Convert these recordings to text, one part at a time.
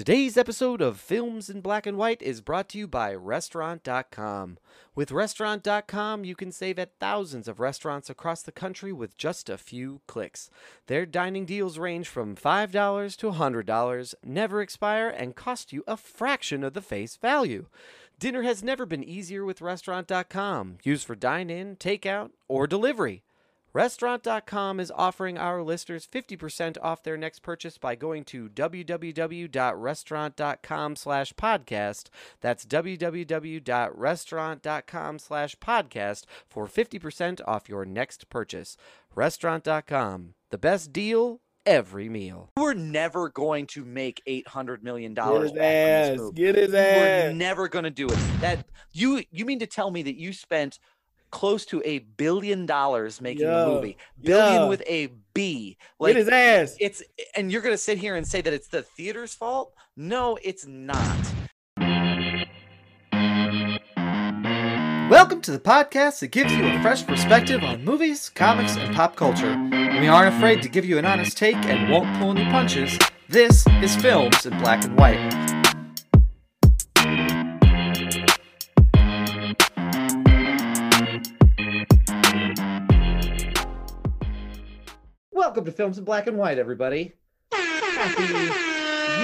Today's episode of Films in Black and White is brought to you by Restaurant.com. With Restaurant.com, you can save at thousands of restaurants across the country with just a few clicks. Their dining deals range from $5 to $100, never expire, and cost you a fraction of the face value. Dinner has never been easier with Restaurant.com, used for dine in, takeout, or delivery. Restaurant.com is offering our listeners 50% off their next purchase by going to www.restaurant.com slash podcast. That's www.restaurant.com slash podcast for 50% off your next purchase. Restaurant.com, the best deal every meal. We're never going to make $800 million. Get his ass. Get his ass. We're never going to do it. That you you mean to tell me that you spent close to a billion dollars making a movie? Billion yeah. with a B. Get his ass. it's and you're going to sit here and say that it's the theater's fault? No, it's not. Welcome to the podcast that gives you a fresh perspective on movies, comics, and pop culture. We aren't afraid to give you an honest take and won't pull any punches. This is Films in Black and White. Welcome to Films in Black and White, everybody. Happy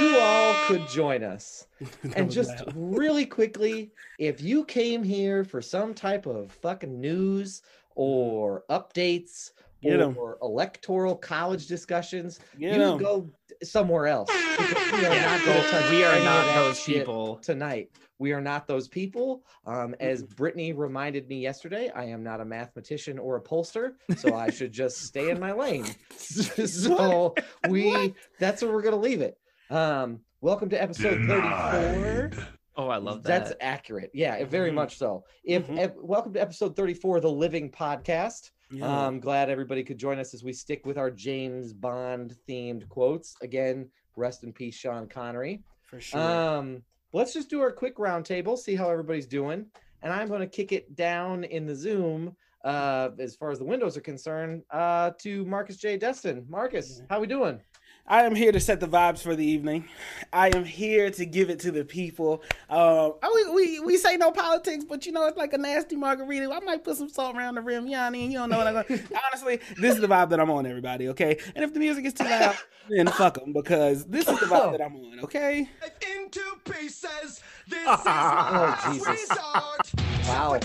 you all could join us. And just really quickly, if you came here for some type of fucking news or updates Get 'em. or electoral college discussions, Get you 'em. go somewhere else. We are Yeah, not going we are not those people. tonight. We are not those people. Um, as Brittany reminded me yesterday, I am not a mathematician or a pollster, so I should just stay in my lane. so we that's where we're gonna leave it. Um, welcome to episode 34. Oh, I love that. That's accurate. Yeah, very Mhm. much so. If Mhm. ep- welcome to episode 34 the Living Podcast. Yeah. I'm glad everybody could join us as we stick with our James Bond themed quotes. Again, rest in peace, Sean Connery. for sure. Um, let's just do our quick roundtable, see how everybody's doing, and I'm going to kick it down in the Zoom. Uh, as far as the windows are concerned, uh, to Marcus J. Destin. Marcus, how we doing? I am here to set the vibes for the evening. I am here to give it to the people. Um, I- we, we we say no politics, but you know it's like a nasty margarita. I might put some salt around the rim. You know what I mean? You don't know what I'm gonna. Honestly, this is the vibe that I'm on, everybody. Okay, and if the music is too loud, then fuck them because this is the vibe that I'm on. Okay. into pieces. This is Oh, my Jesus. resort. Wow.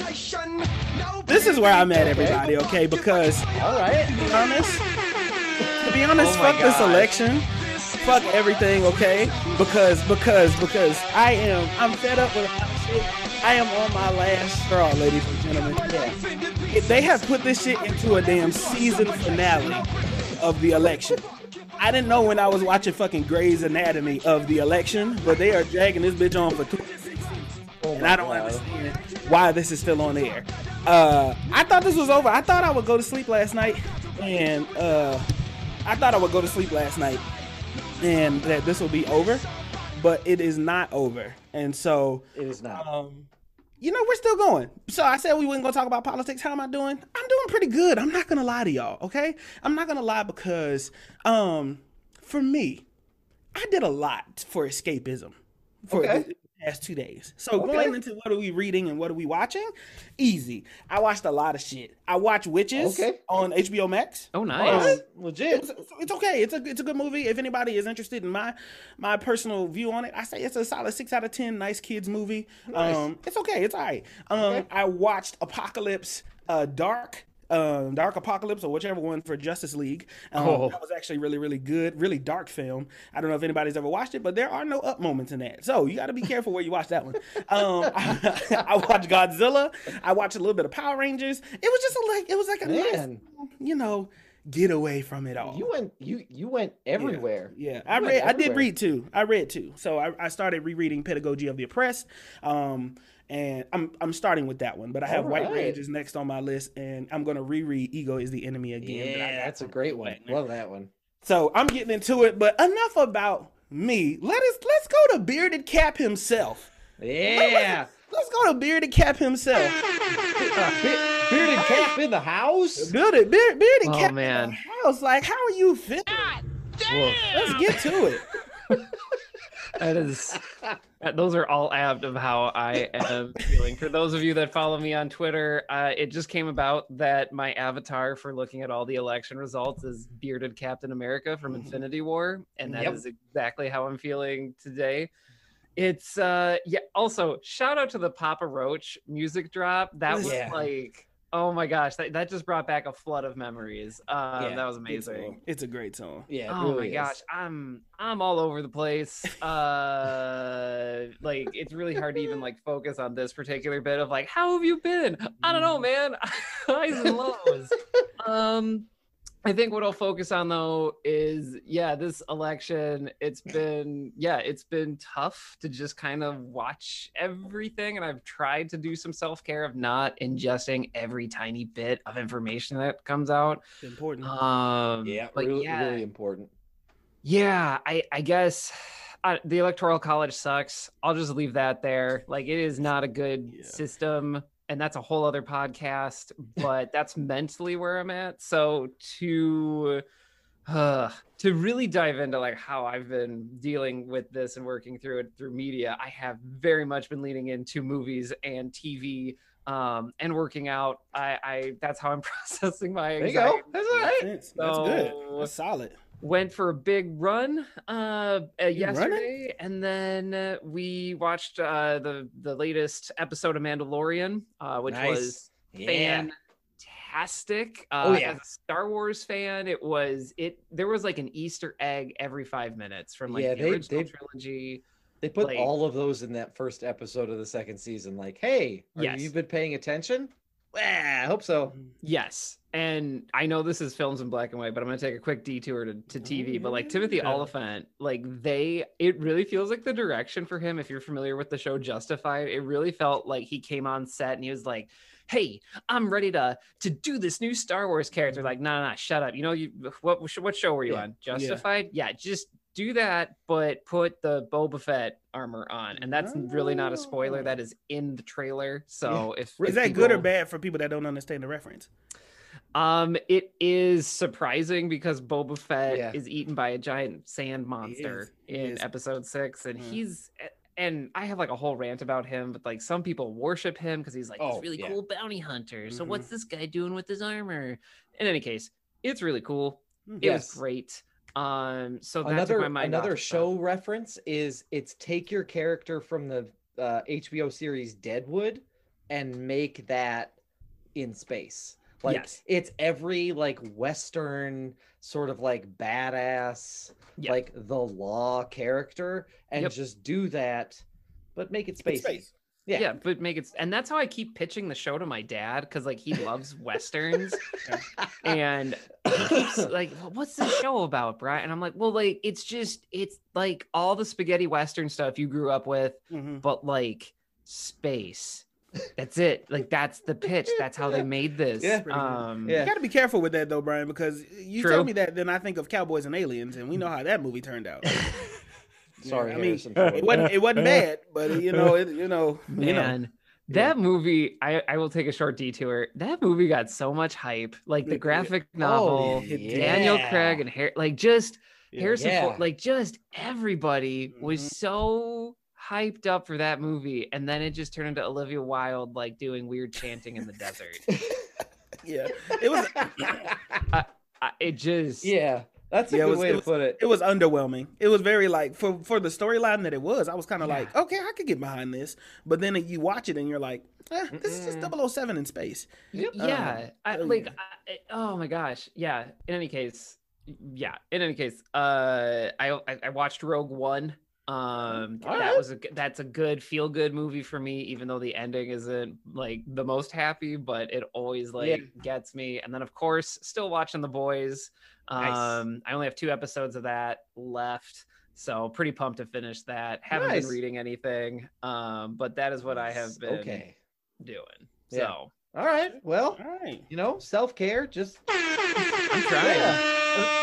No This is where I'm at, everybody. Okay, because All right. to be honest, to be honest, Oh fuck this election. Fuck everything, okay? Because because because I am I'm fed up with a shit. I am on my last straw, ladies and gentlemen. Yeah. If they have put this shit into a damn season finale of the election. I didn't know when I was watching fucking Grey's Anatomy of the election, but they are dragging this bitch on for two Oh and I don't God. understand why this is still on air. Uh, I thought this was over. I thought I would go to sleep last night, and uh, I thought I would go to sleep last night, and that this will be over, but it is not over. And so, It is not. um, you know, we're still going. So I said we wouldn't gonna talk about politics. How am I doing? I'm doing pretty good. I'm not gonna lie to y'all. Okay, I'm not gonna lie because, um, for me, I did a lot for escapism for Okay. The past two days. So Okay. going into what are we reading and what are we watching? Easy. I watched a lot of shit. I watched Witches Okay. on HBO Max. oh, nice. right. Legit. It's, it's okay. It's a it's a good movie. If anybody is interested in my my personal view on it, I say it's a solid six out of ten. Nice kids movie. Nice. Um, it's okay. It's all right. Um, Okay. I watched Apocalypse, uh, Dark. Um, Dark Apocalypse or whichever one for Justice League. Um, Oh. That was actually really, really good, really dark film. I don't know if anybody's ever watched it, but there are no up moments in that. So you got to be careful where you watch that one. Um, I, I watched Godzilla. I watched a little bit of Power Rangers. It was just a, like it was like a nice, you know, get away from it all. You went you you went everywhere. Yeah, I read. went I did read too. I read too. So I, I started rereading Pedagogy of the Oppressed, um, and I'm I'm starting with that one. But I have White Rage is next on my list, and I'm gonna reread Ego is the Enemy again. Yeah, got that's a great one. Wagner. Love that one. So I'm getting into it. But enough about me. Let us let's go to Bearded Cap himself. Yeah. Let's go to Bearded Cap himself. Uh, Be- bearded cap in the house. Bearded Beard, Bearded Oh, Cap in man. the house. Like, how are you feeling? Let's get to it. that is those are all apt of how I am feeling. For those of you that follow me on Twitter, uh, it just came about that my avatar for looking at all the election results is bearded Captain America from Mhm. Infinity War, and that is Yep. exactly how I'm feeling today. It's uh yeah. Also, shout out to the Papa Roach music drop. That was Yeah. like, oh my gosh, that, that just brought back a flood of memories. Um, Yeah, that was amazing. it's a great song. Yeah. Oh my is. gosh, I'm I'm all over the place. Uh like it's really hard to even like focus on this particular bit of like how have you been? I don't know, man. Highs and lows. um I think what I'll focus on though is yeah, this election, it's been yeah, it's been tough to just kind of watch everything and I've tried to do some self-care of not ingesting every tiny bit of information that comes out. It's important. Um Yeah, but really, yeah, really important. yeah, I I guess uh, the electoral college sucks. I'll just leave that there. Like it is not a good Yeah. system, and that's a whole other podcast. But that's mentally where I'm at. So to uh, to really dive into like how I've been dealing with this and working through it through media, I have very much been leaning into movies and TV. Um, and working out, I, I that's how I'm processing my There you anxiety. go. That's all right. That's, that's good. That's solid. Went for a big run uh, uh running? yesterday and then uh, we watched uh the the latest episode of mandalorian uh which Nice. was Yeah. fantastic uh Oh, yeah. as a star wars fan it was it there was like an easter egg every five minutes from like Yeah, the they- original they- trilogy They put like- all of those in that first episode of the second season. Like, hey, are Yes. you been paying attention? Well, I hope so. Yes. And I know this is films in black and white, but I'm going to take a quick detour to, to TV. But like Timothy yeah. Oliphant, like they, it really feels like the direction for him. If you're familiar with the show Justified, it really felt like he came on set and he was like, "Hey, I'm ready to to do this new Star Wars character." Like, no, no, no, shut up. You know, you what what show were you Yeah. on? Justified? Yeah, just do that, but put the Boba Fett armor on, and that's really not a spoiler. Oh. That is in the trailer. So if Is if that good or bad for people that don't understand the reference? um, it is surprising because Boba Fett Yeah. is eaten by a giant sand monster is. He in is. episode six, and Mm. he's and I have like a whole rant about him, but like some people worship him because he's like Oh, this really yeah. cool bounty hunter. So Mhm. what's this guy doing with his armor? In any case, it's really cool. Mm. It Yes. was great. Um, so that another took my mind another show reference is it's take your character from the uh, HBO series Deadwood and make that in space. Like Yes. it's every like western sort of like badass Yeah. like the law character and Yep. just do that but make it spacey. space. Yeah. yeah. but make it and that's how i keep pitching the show to my dad because like he loves westerns and keeps like what's the show about brian and i'm like well like it's just it's like all the spaghetti western stuff you grew up with Mhm. but like space that's it like that's the pitch that's how they made this Yeah. Um Yeah. You got to be careful with that though, Brian, because you True. tell me that, then I think of Cowboys and Aliens, and we know how that movie turned out. Sorry, I mean, Harrison It wasn't. It wasn't bad, but you know, it, you know, you know. man that movie I, I will take a short detour that movie got so much hype like the It- graphic Oh, novel daniel craig and Har- like just Yeah. Harrison Yeah. Ford, like just everybody was Mhm. so hyped up for that movie, and then it just turned into Olivia Wilde like doing weird chanting in the desert. Yeah, it was. I, it just yeah, that's a Yeah, good was- way to was- put it. It was underwhelming. It was very like for for the storyline that it was. I was kind of Yeah. like, okay, I could get behind this. But then you watch it and you're like, eh, this is just 007 in space. Yep. yeah, I, oh, like. I, oh my gosh, yeah. In any case, yeah. In any case, uh, I I, I watched Rogue One. Um, that Alright. was a that's a good feel good movie for me, even though the ending isn't like the most happy, but it always like Yeah. gets me. And then of course, still watching The Boys. Nice. Um, I only have two episodes of that left, so pretty pumped to finish that. Haven't Nice. been reading anything, um, but that is what I have been Okay. doing. Yeah. So All right. Well, All right. you know, self care. Just I'm trying. Yeah.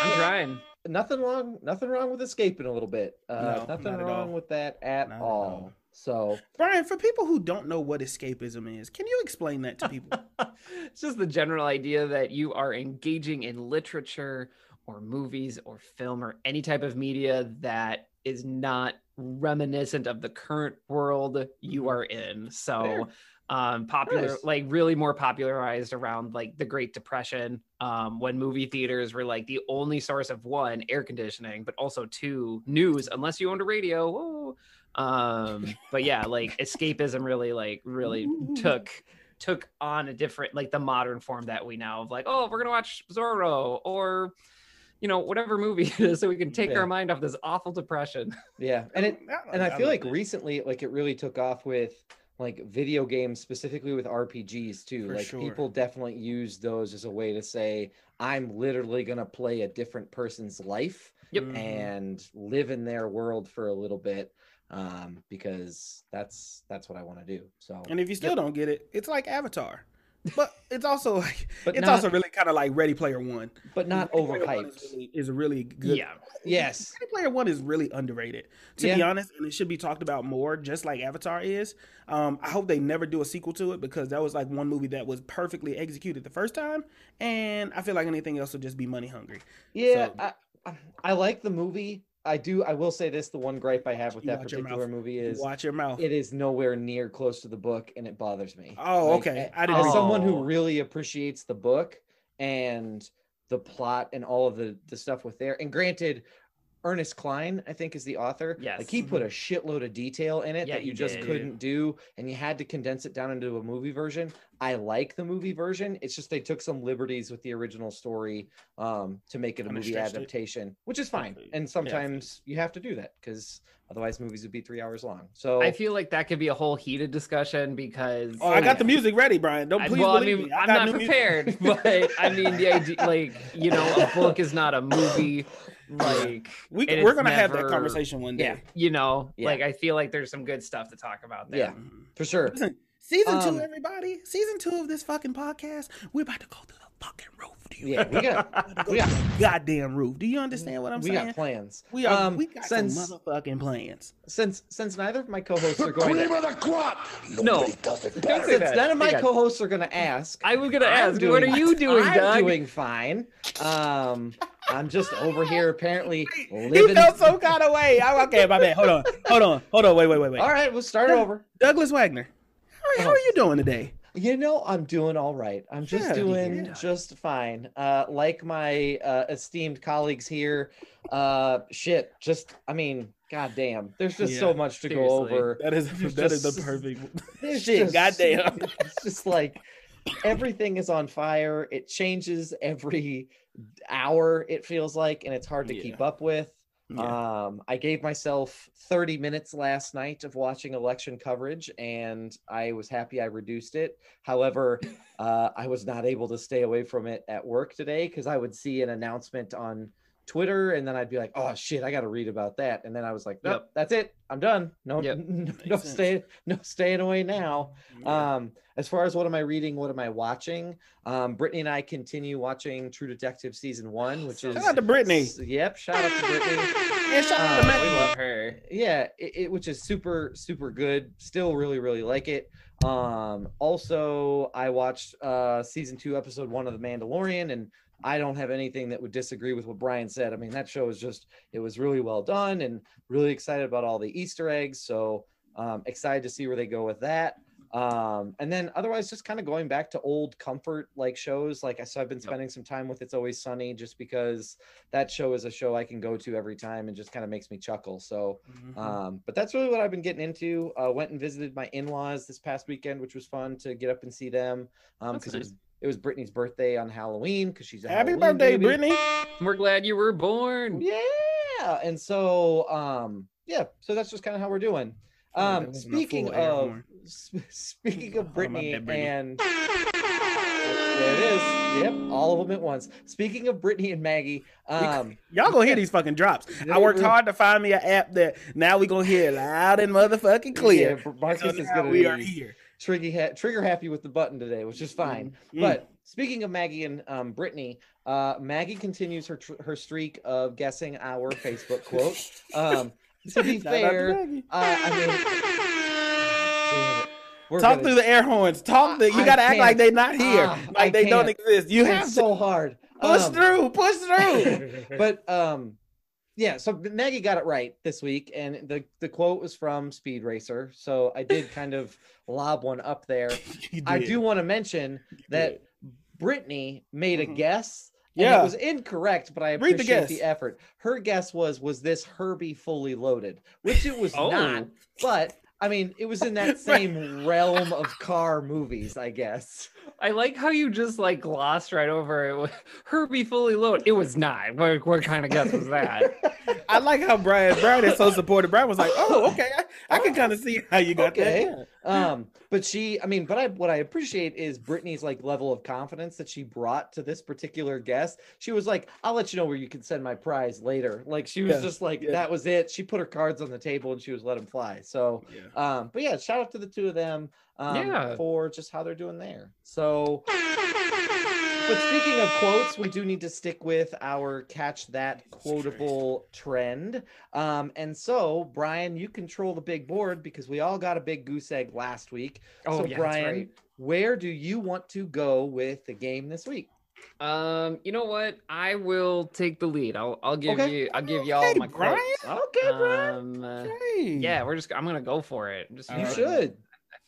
I'm trying. nothing wrong. Nothing wrong with escaping a little bit. Uh, No, nothing not wrong with that at Not at all. So Brian, for people who don't know what escapism is, can you explain that to people? it's just the general idea that you are engaging in literature or movies or film or any type of media that is not reminiscent of the current world you are in. So um popular Nice. like really more popularized around like the Great Depression um when movie theaters were like the only source of one air conditioning but also two news unless you owned a radio. Whoa. Um but yeah, like escapism really like really took took on a different like the modern form that we now of like oh we're gonna watch Zorro or you know whatever movie it is so we can take Yeah. our mind off this awful depression. Yeah, and it and I feel like like recently, like it really took off with like video games, specifically with RPGs too. For like sure. people definitely use those as a way to say, I'm literally gonna play a different person's life Yep. Mhm. and live in their world for a little bit, um, because that's that's what I want to do. So, And if you still don't get it, it's like Avatar. But it's also like But it's not- also really kind of like Ready Player One. but not Ready overhyped. Is really, is really good. Yeah. Yes. Ready Player One is really underrated, to be honest, and it should be talked about more, just like Avatar is. Um, I hope they never do a sequel to it because that was like one movie that was perfectly executed the first time, and I feel like anything else would just be money hungry. Yeah, So- I, I- I like the movie. I do. I will say this: the one gripe I have with You that particular movie is Watch your mouth. it is nowhere near close to the book, and it bothers me. Oh, Like, okay. I didn't As know. someone who really appreciates the book and the plot and all of the the stuff with there, and granted. Ernest Cline, I think, is the author. Yes. Like he put a shitload of detail in it Yeah, that you just did. couldn't do, and you had to condense it down into a movie version. I like the movie version. It's just they took some liberties with the original story um, to make it a Kinda movie stretched it. adaptation, which is fine. And sometimes you have to do that because otherwise movies would be three hours long. So I feel like that could be a whole heated discussion because Oh, I got yeah. the music ready, Brian. Don't I- please well, I believe mean, me. I I'm not new music. prepared, but I mean, the idea, like, you know, a book is not a movie. Like, we we're gonna have that conversation one day. Yeah. you know, Yeah. like, I feel like there's some good stuff to talk about there. Yeah. for sure. Listen, season Um, two, everybody. Season two of this fucking podcast. We're about to go through the fucking roof. Do you Yeah, we got We're about to go we got- goddamn roof. Do you understand what I'm we saying? We got plans. we are. um, we got since some motherfucking plans. since since neither of my co-hosts are going Cream to, of the crop. No. Nobody does it Don't better. since that. none of my Say co-hosts are going to ask. I was gonna I'm ask, what are you doing, I'm Doug? doing fine. Um, I'm just over here apparently He living. felt some kind of way. I'm okay. My bad. Hold on. Hold on. Hold on. Wait. Wait. Wait. Wait. All right, we'll start over. Douglas Wagner. How are, how are you doing today? You know, I'm doing all right. I'm just Yeah, doing yeah. just fine. Uh, like my uh, esteemed colleagues here. Uh, shit. Just, I mean, goddamn. There's just so much to seriously. go over. That is It's that is the perfect. Shit. just- Goddamn. It's just like everything is on fire. It changes every hour. It feels like, and it's hard to Yeah. keep up with. Yeah. Um, I gave myself 30 minutes last night of watching election coverage, and I was happy I reduced it. However, uh, I was not able to stay away from it at work today because I would see an announcement on Twitter, and then I'd be like, "Oh shit, I got to read about that." And then I was like, "Nope, Yep. that's it. I'm done. No, Yep. no, Makes sense. stay, no staying away now." Yeah. Um, as far as what am I reading, what am I watching? Um, Brittany and I continue watching True Detective season one, which is Shout out to Brittany. Yep, shout out to Brittany. And shout out to Uh, we love her. Yeah, it, it which is super super good. Still really really like it. Um, also I watched uh season two episode one of The Mandalorian, and I don't have anything that would disagree with what Brian said. I mean that show is just it was really well done, and really excited about all the Easter eggs. So um, excited to see where they go with that. Um, and then otherwise, just kind of going back to old comfort like shows. Like I so I've been Yep. spending some time with It's Always Sunny just because that show is a show I can go to every time and just kind of makes me chuckle. So, Mhm. um, but that's really what I've been getting into. Uh, went and visited my in-laws this past weekend, which was fun to get up and see them. Um, That's because it was it was Brittany's birthday on Halloween because she's a Happy Halloween birthday, baby. Brittany. We're glad you were born. Yeah, and so um, yeah, so that's just kind of how we're doing. Oh, Um, wasn't speaking of sp- speaking Oh, of my Brittany bad, Brittany. and there it is. Yep, all of them at once. Speaking of Brittany and Maggie, um, Y'all gonna hear these fucking drops. I worked hard to find me an app that now we gonna hear loud and motherfucking clear. yeah, Marcus So is gonna we be are here. Trigger ha- trigger happy with the button today, which is fine. Mm. But speaking of Maggie and um, Brittany, uh, Maggie continues her tr- her streak of guessing our Facebook quote. Um, to be Shout to fair, uh, I mean. We're talk gonna- through the air horns. Talk. The, you gotta act like they're not here, Ah, like I they don't can't. exist. You have to so hard. push Um, through. Push through. but um yeah, so Maggie got it right this week, and the the quote was from Speed Racer. So I did kind of lob one up there. I do want to mention that Brittany made a Mhm. guess. and Yeah. it was incorrect, but I Read the appreciate the, effort. Her guess was, "Was this Herbie fully loaded?" Which it was not, Oh. but I mean, it was in that same realm of car movies, I guess. I like how you just like glossed right over it. with Herbie fully loaded. It was not. What, what kind of guess was that? I like how Brian Brian is so supportive. Brian was like, "Oh, okay, I, I can oh. kind of see how you got Okay. that." Um but she i mean but i what i appreciate is brittany's like level of confidence that she brought to this particular guest she was like i'll let you know where you can send my prize later like she was Yeah, just like yeah. that was it she put her cards on the table and she was let them fly so Yeah. um but yeah shout out to the two of them um Yeah. for just how they're doing there so but speaking of quotes, we do need to stick with our catch that quotable trend. Um, and so, Brian, you control the big board because we all got a big goose egg last week. Oh, so, yeah, that's Brian, right. where do you want to go with the game this week? Um, you know what? I will take the lead. I'll I'll give Okay. you I'll give y'all Hey, my Brian. quotes. Okay, Brian. Um, uh, Hey. yeah, we're just I'm gonna go for it. I'm just you right. should.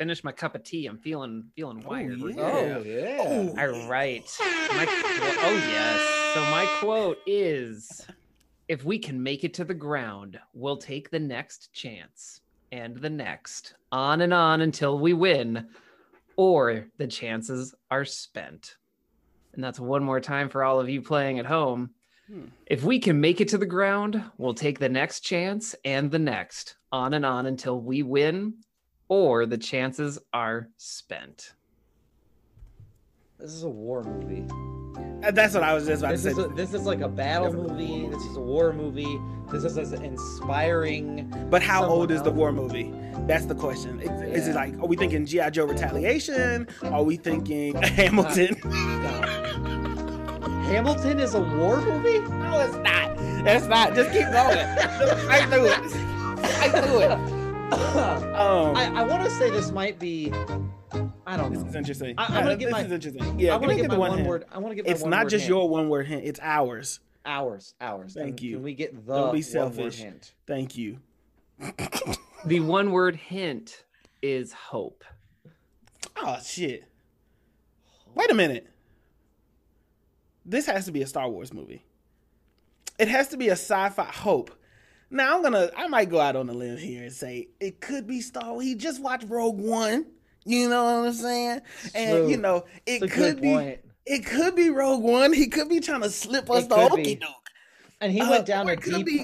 I finished my cup of tea. I'm feeling feeling wired. We're yeah. Oh, yeah. Oh. All right. My oh yes. So my quote is if we can make it to the ground, we'll take the next chance and the next, on and on until we win, or the chances are spent. And that's one more time for all of you playing at home. Hmm. If we can make it to the ground, we'll take the next chance and the next, on and on until we win, or the chances are spent. This is a war movie. Uh, That's what I was just about This to is, say. a, this is like a battle Definitely movie. This is a war movie. This is an inspiring. but how old is the war movie? That's the question. Is, is it like, are we thinking GI Joe Retaliation? Are we thinking Hamilton? Hamilton is a war movie? no, it's not. That's not. Just keep going. I right through it. I through it. Um, I, I want to say this might be. I don't this know. is interesting. I- I'm gonna Uh, get this my- is interesting. Yeah, I want give to me get the my one hint. word. I want to get. My It's one not word just hint. your one word hint. It's ours. Ours. Ours. Thank Can- you. Can we get the Don't be one selfish. word hint? Thank you. The one word hint is hope. Oh shit. Wait a minute. This has to be a Star Wars movie. It has to be a sci-fi hope. Now I'm gonna I might go out on a limb here and say it could be Star Wars. He just watched Rogue One. You know what I'm saying? And True. you know, it a could be point. it could be Rogue One. He could be trying to slip us It the okey doke. And he Uh, went down a deep. be-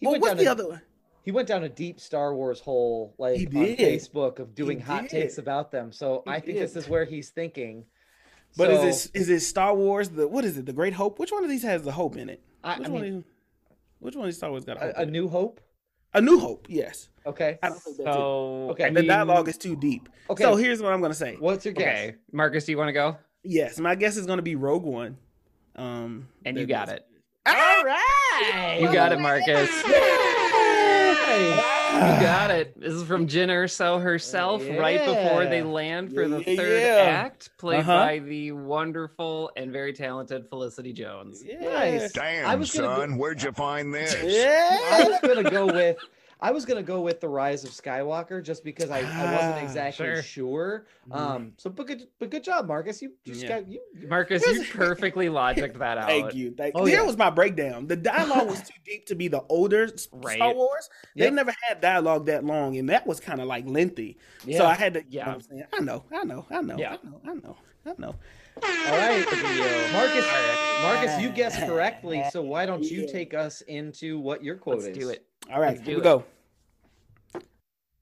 he well, what's the a, other one? He went down a deep Star Wars hole, like He on. Facebook, of doing hot did. takes about them. So He I think this is where he's thinking. But So, is it is it Star Wars? The what is it? The Great Hope? Which one of these has the hope in it? I, Which I one? mean, which one of these Star Wars got a, hope a, a? New Hope? A New Hope? Yes. Okay. I don't think that's it. So Okay. I The dialogue is too deep. Okay. So here's what I'm gonna say. What's your guess? Okay, Marcus, do you want to go? Yes, my guess is gonna be Rogue One. Um, And you got it. All right. You got it, Marcus. You got it. This is from Jyn Erso herself, right before they land for the Yeah, third yeah. act, played Uh-huh. by the wonderful and very talented Felicity Jones. Yeah. Nice. Damn, I was gonna go- son, where'd you find this? I was gonna go with I was gonna go with the Rise of Skywalker just because I, I wasn't Ah, exactly sure. sure. Um, so but good but good job, Marcus. You just Yeah. got you. you- Marcus, you perfectly logicked that out. Thank you. Thank Oh, Here yeah. was my breakdown. The dialogue was too deep to be the older s- Star Wars. They Yep. never had dialogue that long, and that was kind of like lengthy. So I had to. Yeah. Yeah. I'm saying, I know. I know. I know. Yeah. I know. I know. I know. All right, Marcus. Marcus, you guessed correctly. So why don't you take us into what your quote Let's is? do it. All right, here we it. go.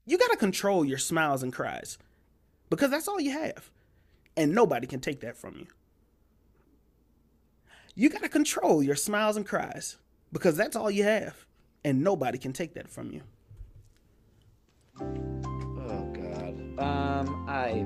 You got to control your smiles and cries because that's all you have. And nobody can take that from you. You got to control your smiles and cries because that's all you have. And nobody can take that from you. Oh God. Um, I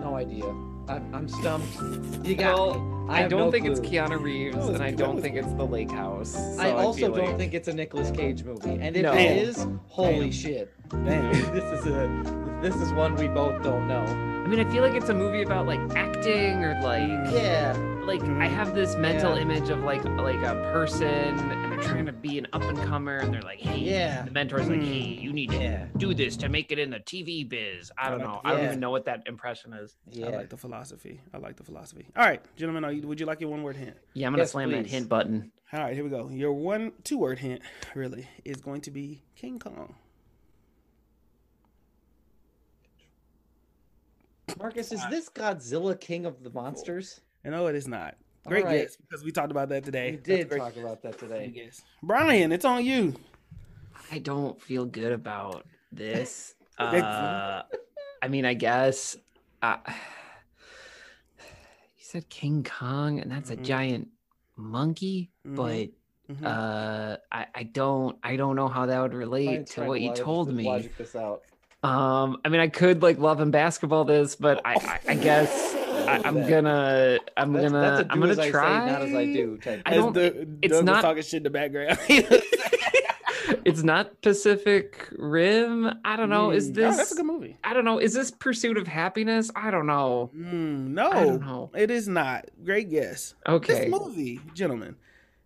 no idea. I'm, I'm stumped. You got Well, me. I, have don't no think it's clue. Keanu Reeves, That was- and I don't think it's The Lake House. So I also feel don't like- think it's a Nicolas Cage movie. And if No. it is, holy Damn. shit. Damn. this is a this is one we both don't know. I mean, I feel like it's a movie about like acting or like Yeah. Like I mm-hmm. have this mental Yeah. image of like like a person and they're trying to be an up and comer, and they're like, hey, Yeah. the mentor's like, hey, mm-hmm. you need to Yeah. do this to make it in the TV biz. I don't like know. the- I don't even know what that impression is. Yeah. I like the philosophy. I like the philosophy. All right, gentlemen, are you, would you like your one word hint? Yeah, I'm gonna Yes, slam that hint button. All right, here we go. Your one two word hint really is going to be King Kong. Marcus, is this Godzilla King of the Monsters? And no, it is not. Great All right. guess because we talked about that today. We did great- talk about that great today. guess. Brian, it's on you. I don't feel good about this. Uh, I mean, I guess. Uh, you said King Kong, and that's a Mhm. giant monkey, Mhm. but Mhm. uh, I, I don't I don't know how that would relate Brian's to trying what you logic- told me. Logic this out. Um, I mean, I could like love and basketball this, but I I, I guess I, I'm gonna I'm That's, gonna that's a do I'm gonna as I try. say, not as I do. Type. I As don't- the, it's Doug was not- talking shit in the background. it's not Pacific Rim. I don't know. Is Mm. this? Oh, that's a good movie. I don't know. Is this Pursuit of Happiness? I don't know. Mm, I don't no, know. it is not. Great guess. Okay. This movie, gentlemen,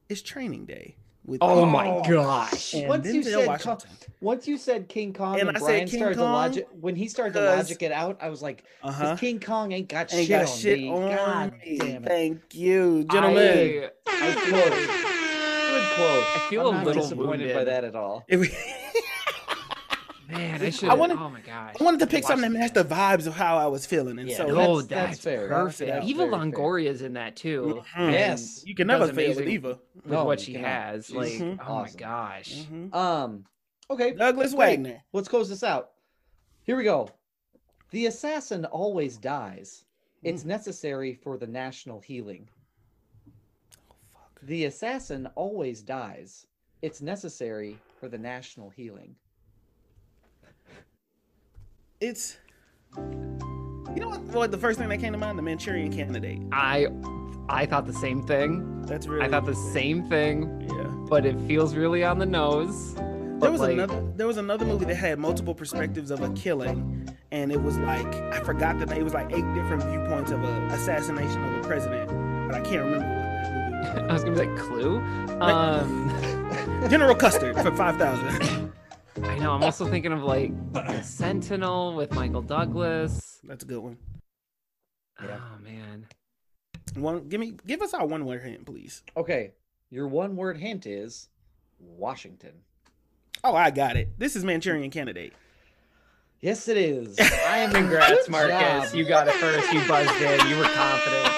is Training Day. With Oh my Oh. gosh. Once you said Kong, once you said King Kong And and, I said Brian King started to logic when he started to logic it out, I was like, Uh 'Cause huh. King Kong ain't got Ain't shit got on shit me. on God me. damn it. Thank you, gentlemen. I, I close. Good quote. I feel I'm a not little disappointed by that at all. If we- man, I should. I wanted- oh my gosh. I wanted to pick something that matched the vibes of how I was feeling, and Yeah, so no, that's- Oh, that's- that's, that's fair. perfect. That's Eva very fair. Longoria's in that too. Mhm. Yes. you can never fail with amazing. Eva. With No, what she cannot. has. She's Like, oh my awesome. gosh. Mhm. Um, okay, Douglas Great. Wagner. let's close this out. Here we go. The assassin always dies. It's necessary for the national healing. The assassin always dies. It's necessary for the national healing. It's you know what? What the first thing that came to mind? The Manchurian Candidate. I I thought the same thing. That's really. I thought the same thing, Yeah. but it feels really on the nose. There was like, another. There was another movie that had multiple perspectives of a killing, and it was like I forgot the name. It was like eight different viewpoints of a assassination of a president, but I can't remember what that movie I was gonna be like Clue. Um. General Custard for five thousand. I know. I'm also thinking of like Sentinel with Michael Douglas. That's a good one. Yeah. Oh man. One, give me, give us our one word hint, please. Okay, your one word hint is Washington. Oh, I got it. This is Manchurian Candidate. Yes, it is. I am Congrats, Good Marcus. job. You got it first. You buzzed in. You were confident.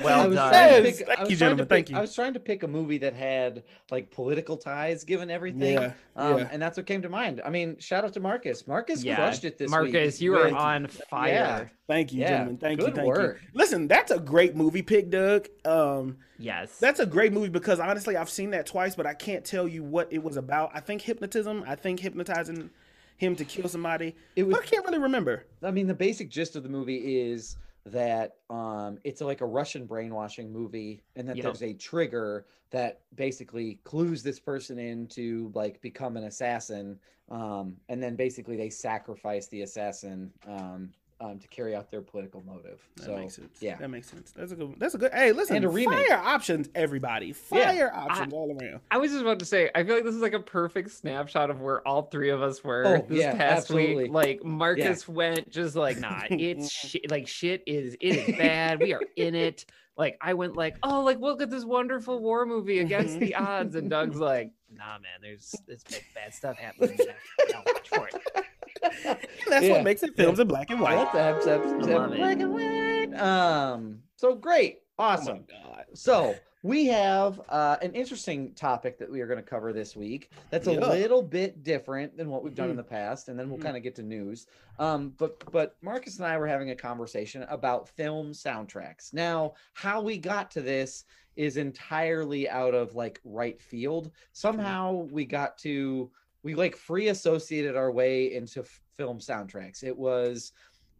I Well done. Yes, pick- thank I was you, trying to gentlemen, thank pick- you. I was trying to pick a movie that had like political ties, given everything. Yeah, Um, yeah. and that's what came to mind. I mean, shout out to Marcus. Marcus Yeah, crushed it this week. Marcus, you are on fire. Yeah. Thank you, Yeah, gentlemen. Thank you. good Thank work. you. Listen, that's a great movie pick, Doug. Um, Yes. That's a great movie because honestly, I've seen that twice, but I can't tell you what it was about. I think hypnotism. I think hypnotizing him to kill somebody. It was but I can't really remember. I mean, the basic gist of the movie is that um, it's like a Russian brainwashing movie, and that Yep. there's a trigger that basically clues this person in to like become an assassin, um, and then basically they sacrifice the assassin um, um, to carry out their political motive. That so makes sense. yeah, that makes sense. That's a good. That's a good. Hey, listen, And a remake. fire options, everybody. Fire options all around. I was just about to say, I feel like this is like a perfect snapshot of where all three of us were Oh, this yeah, past absolutely. week. Like Marcus went just like, nah, it's shit. Like shit is it is bad. We are in it. Like I went like, oh, like look at this wonderful war movie against the odds, and Doug's like, nah, man, there's this bad, bad stuff happening. Now watch for it. That's Yeah. what makes it films in black and white. That's abs- abs- I love it. black and white. Um, so great, Oh awesome. my god. So we have uh, an interesting topic that we are going to cover this week. That's a Yeah. little bit different than what we've done in Mhm. the past, and then we'll Mhm. kind of get to news. Um, but but Marcus and I were having a conversation about film soundtracks. Now, how we got to this is entirely out of like right field. Somehow we got to we like free associated our way into f- film soundtracks. It was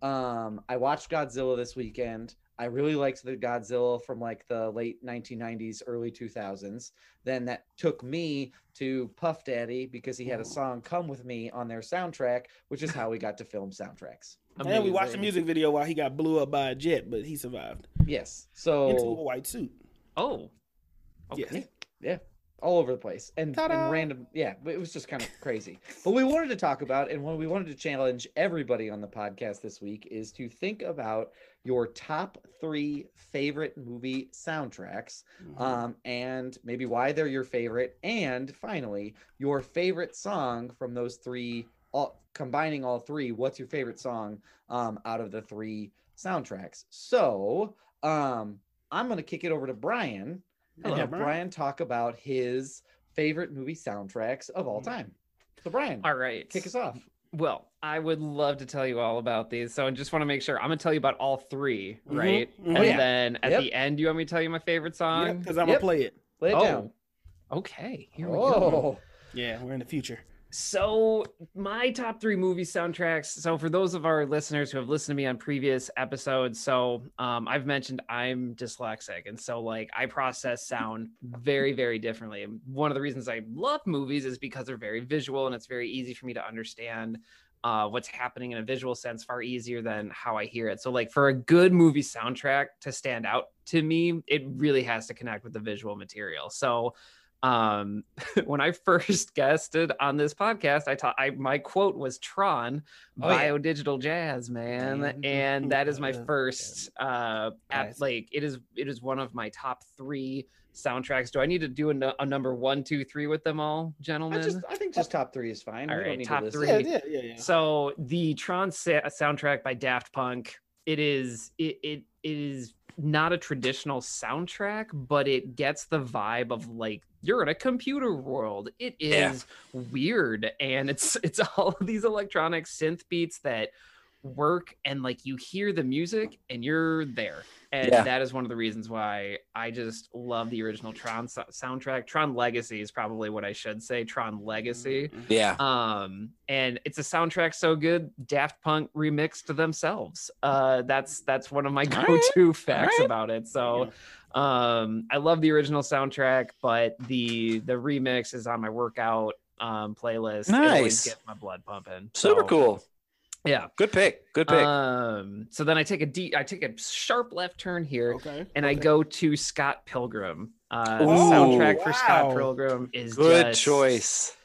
um I watched Godzilla this weekend. I really liked the Godzilla from like the late 1990s, early 2000s. Then that took me to Puff Daddy because he had a song "Come with Me" on their soundtrack, which is how we got to film soundtracks. And we watched the music video while he got blew up by a jet, but he survived Yes. So into a white suit. Oh, Yes. okay. yeah. All over the place and, and random yeah it was just kind of crazy. But we wanted to talk about and what we wanted to challenge everybody on the podcast this week is to think about your top three favorite movie soundtracks Mm-hmm. um, and maybe why they're your favorite and finally your favorite song from those three all combining all three what's your favorite song um, out of the three soundtracks. So um, i'm going to kick it over to brian and Hello, have Brian. brian talk about his favorite movie soundtracks of all time so brian All right. kick us off Well, I would love to tell you all about these. So I just want to make sure I'm gonna tell you about all 3 Mhm, right? mhm. And Oh, yeah. then at Yep. the end, you want me to tell you my favorite song? because I'm Yep. gonna play it. lay it oh, down okay. Here we go. oh Yeah, we're in the future. So my top three movie soundtracks. So for those of our listeners who have listened to me on previous episodes, so um, I've mentioned I'm dyslexic, and so like I process sound very, very differently. And one of the reasons I love movies is because they're very visual, and it's very easy for me to understand uh, what's happening in a visual sense far easier than how I hear it. So like for a good movie soundtrack to stand out to me, it really has to connect with the visual material. So um when i first guested on this podcast i taught i my quote was tron Oh, yeah. bio digital jazz man Mhm. and that is my first uh app, like it is it is one of my top three soundtracks do i need to do a, a number one two three with them all I gentlemen just I think just top three is fine. All we right, need top to three. Yeah, yeah, yeah, yeah. so the Tron sa- soundtrack by Daft Punk, it is it, it it is not a traditional soundtrack, but it gets the vibe of like you're in a computer world. It is Yeah. weird and it's it's all of these electronic synth beats that work and like you hear the music and you're there. And Yeah. that is one of the reasons why I just love the original Tron so- soundtrack. Tron Legacy is probably what I should say. Tron Legacy. Yeah. Um, and it's a soundtrack so good, Daft Punk remixed themselves. Uh, that's that's one of my go-to facts right. about it. So, um, I love the original soundtrack, but the the remix is on my workout um playlist. It always Nice. gets my blood pumping. Super So, cool. Yeah. Good pick. Good pick. Um, so then I take a deep, I take a sharp left turn here, Okay. and I go to Scott Pilgrim. Uh, the Ooh, soundtrack for Scott. Pilgrim is Good just- choice.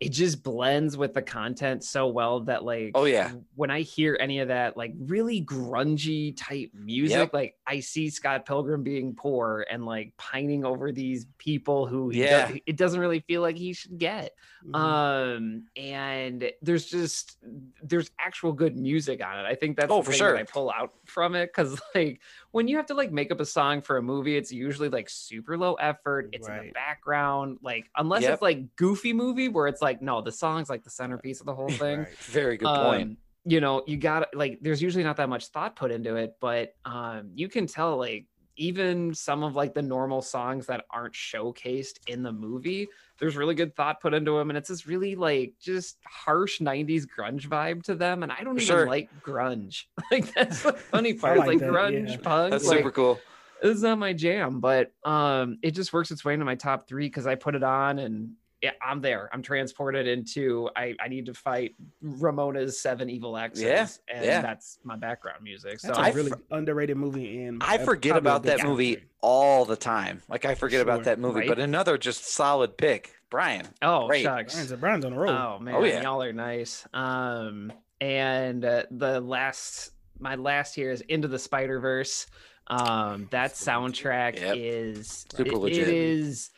It just blends with the content so well that like Oh, yeah. when i hear any of that like really grungy type music Yep. like i see scott pilgrim being poor and like pining over these people who he Yeah. do- it doesn't really feel like he should get Mhm. um and there's just there's actual good music on it i think that's Oh, the for thing sure. that i pull out from it because like when you have to like make up a song for a movie it's usually like super low effort it's in the background like unless Yep. it's like goofy movie where it's like no the song's like the centerpiece of the whole thing Right. Very good point. um, you know you got like there's usually not that much thought put into it but um you can tell like even some of like the normal songs that aren't showcased in the movie there's really good thought put into them and it's this really like just harsh 90s grunge vibe to them and i don't even sure. like grunge like that's the funny part like like, that, grunge yeah. punk That's like, super cool. this is not my jam, but um, it just works its way into my top three because I put it on and yeah, I'm there. I'm transported into. I I need to fight Ramona's Seven Evil Exes, Yeah, and yeah. that's my background music. So That's a I really for- underrated movie. And I forget about that movie soundtrack. all the time. Like I forget about that movie, right? but another just solid pick. Brian. oh Great. shucks. Brian's, Brian's on the road. Oh man, yeah. y'all are nice. Um, and uh, the last, my last here is Into the Spider Verse. Um, that soundtrack Yep. is Super it- legit. It is.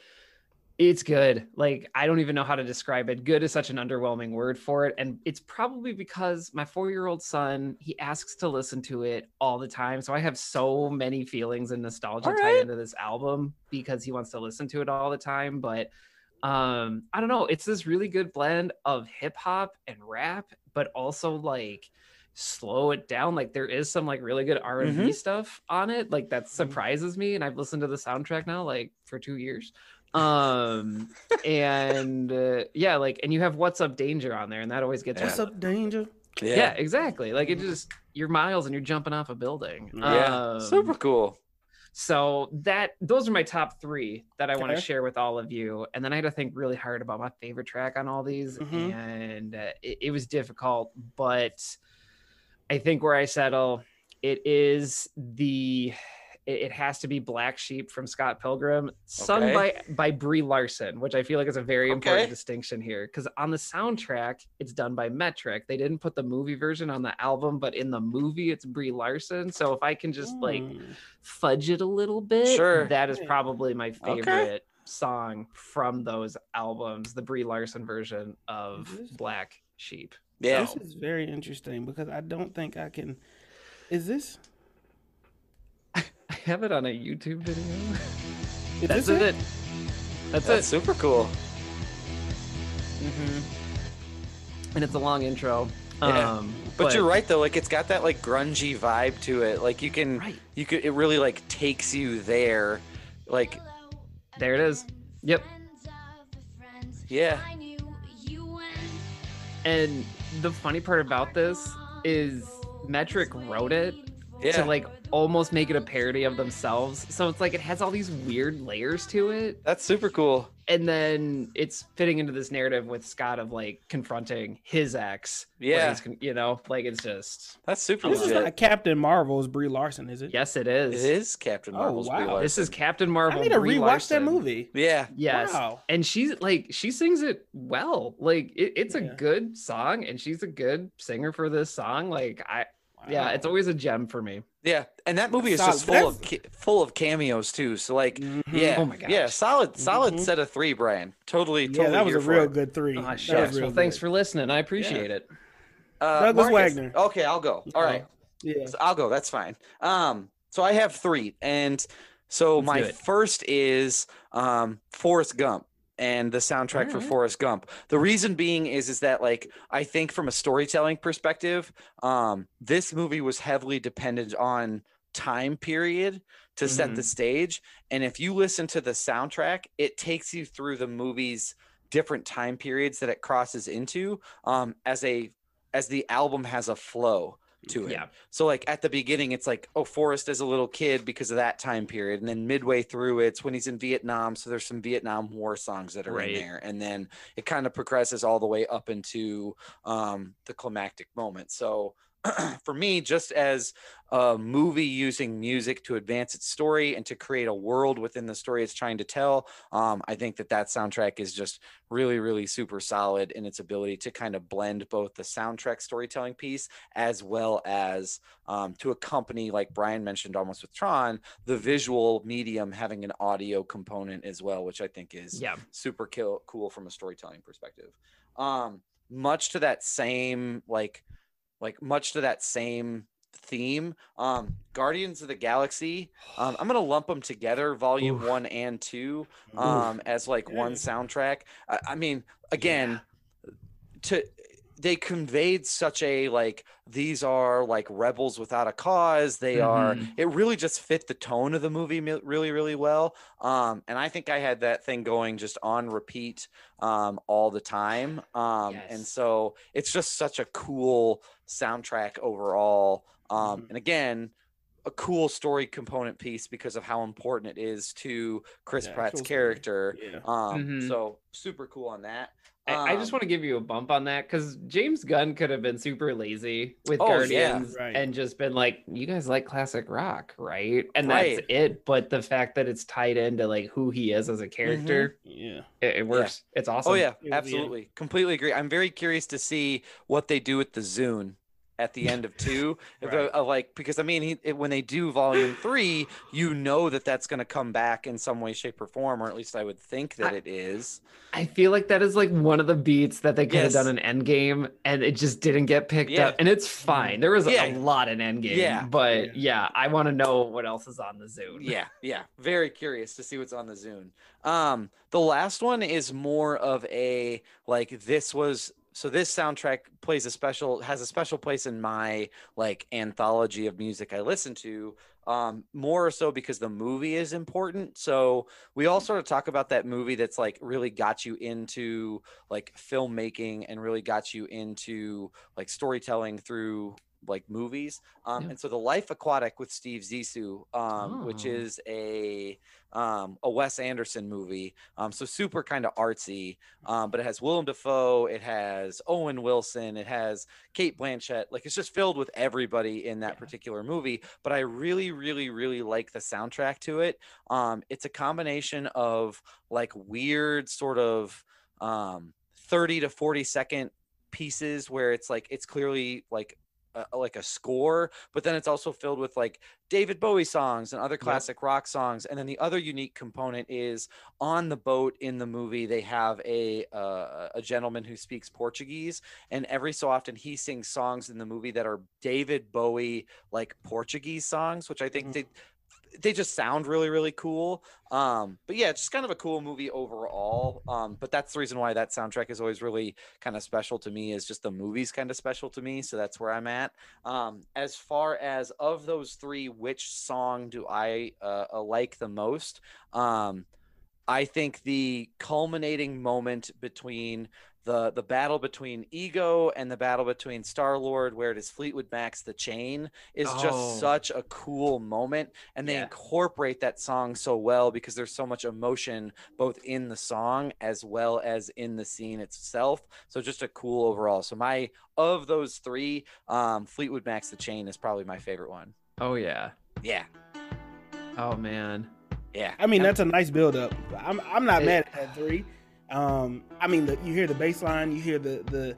It's good. Like I don't even know how to describe it. Good is such an underwhelming word for it, and it's probably because my four-year-old son he asks to listen to it all the time. So I have so many feelings and nostalgia All tied into this album because he wants to listen to it all the time. But um i don't know it's this really good blend of hip hop and rap but also like slow it down like there is some like really good r&b Mhm. stuff on it like that surprises me and i've listened to the soundtrack now like for two years um and uh, yeah like and you have what's up danger on there and that always gets Yeah. What's up, Danger? yeah. exactly like it just you're miles and you're jumping off a building Yeah. Um, super cool. so that those are my top three that I want to share with all of you. And then I had to think really hard about my favorite track on all these, Mhm. and uh, it, it was difficult. But I think where I settle, it is the it, it has to be Black Sheep from Scott Pilgrim, sung Okay. by by Brie Larson, which I feel like is a very important distinction here. Because on the soundtrack, it's done by Metric. They didn't put the movie version on the album, but in the movie, it's Brie Larson. So if I can just like Mm. fudge it a little bit, Sure. that is probably my Okay. favorite song from those albums, the Brie Larson version of This- Black Sheep. Yeah. This is very interesting because I don't think I can. Is this? I have it on a YouTube video. Is That's this it. That's, That's it. super cool. Mhm. And it's a long intro. Yeah. Um, But, you're right though, like it's got that like grungy vibe to it. Like you can Right. you could it really like takes you there. Like There it is. Yep. yeah. And the funny part about this is Metric wrote it Yeah. to like almost make it a parody of themselves. So it's like it has all these weird layers to it. That's super cool. And then it's fitting into this narrative with Scott of like confronting his ex. Yeah. he's con- You know, like it's just, That's super This is legit. not Captain Marvel's Brie Larson, is it? yes, it is. It is is Captain Oh, Marvel's Brie wow. Larson. This is Captain Marvel. I need to Brie rewatch Larson. that movie. Yeah. Yes. Wow. And she's like, she sings it well. Like, it, it's a good song, and she's a good singer for this song. Like, I, yeah, it's always a gem for me. Yeah. And that movie is Solid. just full of ca- full of cameos too. So like Mhm. yeah. Oh my Yeah, gosh. solid solid Mhm. set of 3, Brian. Totally totally Yeah, that was a real it. good three. Oh, shucks. was real Well, thanks for listening. I appreciate it. Uh, Douglas Marcus- Wagner. Okay, I'll go. All right. Yeah. So I'll go. That's fine. Um, so I have three, and so Let's my first is um Forrest Gump and the soundtrack for Alright. Forrest Gump. The reason being is is that like I think from a storytelling perspective, um, this movie was heavily dependent on time period to set the stage, and if you listen to the soundtrack, it takes you through the movie's different time periods that it crosses into um as a as the album has a flow to it. Yeah. So like at the beginning, it's like, oh, Forrest is a little kid because of that time period, and then midway through, it's when he's in Vietnam. So there's some Vietnam War songs that are Right. in there, and then it kind of progresses all the way up into um, the climactic moment. So for me, just as a movie using music to advance its story and to create a world within the story it's trying to tell, um, I think that that soundtrack is just really, really super solid in its ability to kind of blend both the soundtrack storytelling piece as well as um, to accompany, like Brian mentioned almost with Tron, the visual medium having an audio component as well, which I think is Yeah. super kill, cool from a storytelling perspective. Um, much to that same like like much to that same theme. Um guardians of the galaxy um i'm gonna lump them together volume Oof. one and two um as like one soundtrack. I, I mean again to they conveyed such a like these are like rebels without a cause. They are Mhm. it really just fit the tone of the movie really really well. Um and i think i had that thing going just on repeat um all the time. Um and so it's just such a cool soundtrack overall um Mhm. and again a cool story component piece because of how important it is to chris Yeah, pratt's character Yeah. um Mhm. so super cool on that I, I just Um, want to give you a bump on that because James Gunn could have been super lazy with Oh, yeah. Guardians Right. and just been like, "You guys like classic rock, right?" And that's it. But the fact that it's tied into like who he is as a character, Yeah. it, it works. It's awesome. Oh yeah, Yeah, yeah. absolutely, completely agree. I'm very curious to see what they do with the Zune at the end of two, if, Right. like because I mean, he, it, when they do Volume Three, you know that that's going to come back in some way, shape, or form, or at least I would think that I- it is. I feel like that is like one of the beats that they could Yes. have done in Endgame, and it just didn't get picked Yeah. up. And it's fine. There was Yeah. a lot in Endgame, Yeah. but yeah, I want to know what else is on the Zune. Yeah, yeah, very curious to see what's on the Zune. Um, the last one is more of a like this was so this soundtrack plays a special has a special place in my like anthology of music I listen to. Um, more so because the movie is important. So we all sort of talk about that movie that's like really got you into like filmmaking and really got you into like storytelling through like movies. Um, Yeah. and so the Life Aquatic with Steve Zissou, um, which Oh. is a um, a Wes Anderson movie. Um, so super kind of artsy, um, but it has Willem Dafoe, it has Owen Wilson, it has Cate Blanchett. Like it's just filled with everybody in that Yeah. particular movie. But I really, really, really like the soundtrack to it. Um, it's a combination of like weird sort of um 30 to 40 second pieces where it's like it's clearly like like a score but then it's also filled with like David Bowie songs and other classic rock songs and then the other unique component is on the boat in the movie they have a uh, a gentleman who speaks Portuguese and every so often he sings songs in the movie that are David Bowie like Portuguese songs which I think Mhm. they they just sound really really cool. Um but yeah it's just kind of a cool movie overall. Um but that's the reason why that soundtrack is always really kind of special to me is just the movie's kind of special to me so that's where i'm at. Um as far as of those three which song do i uh, uh, like the most? Um i think the culminating moment between the the battle between ego and the battle between star lord where it is fleetwood mac's the chain is Oh. just such a cool moment and they Yeah. incorporate that song so well because there's so much emotion both in the song as well as in the scene itself so just a cool overall so my of those three um fleetwood mac's the chain is probably my favorite one Oh yeah. yeah Oh man. yeah I mean, that's a nice build up. I'm I'm not It- mad at that three. Um, I mean, the, you hear the bass line, you hear the the.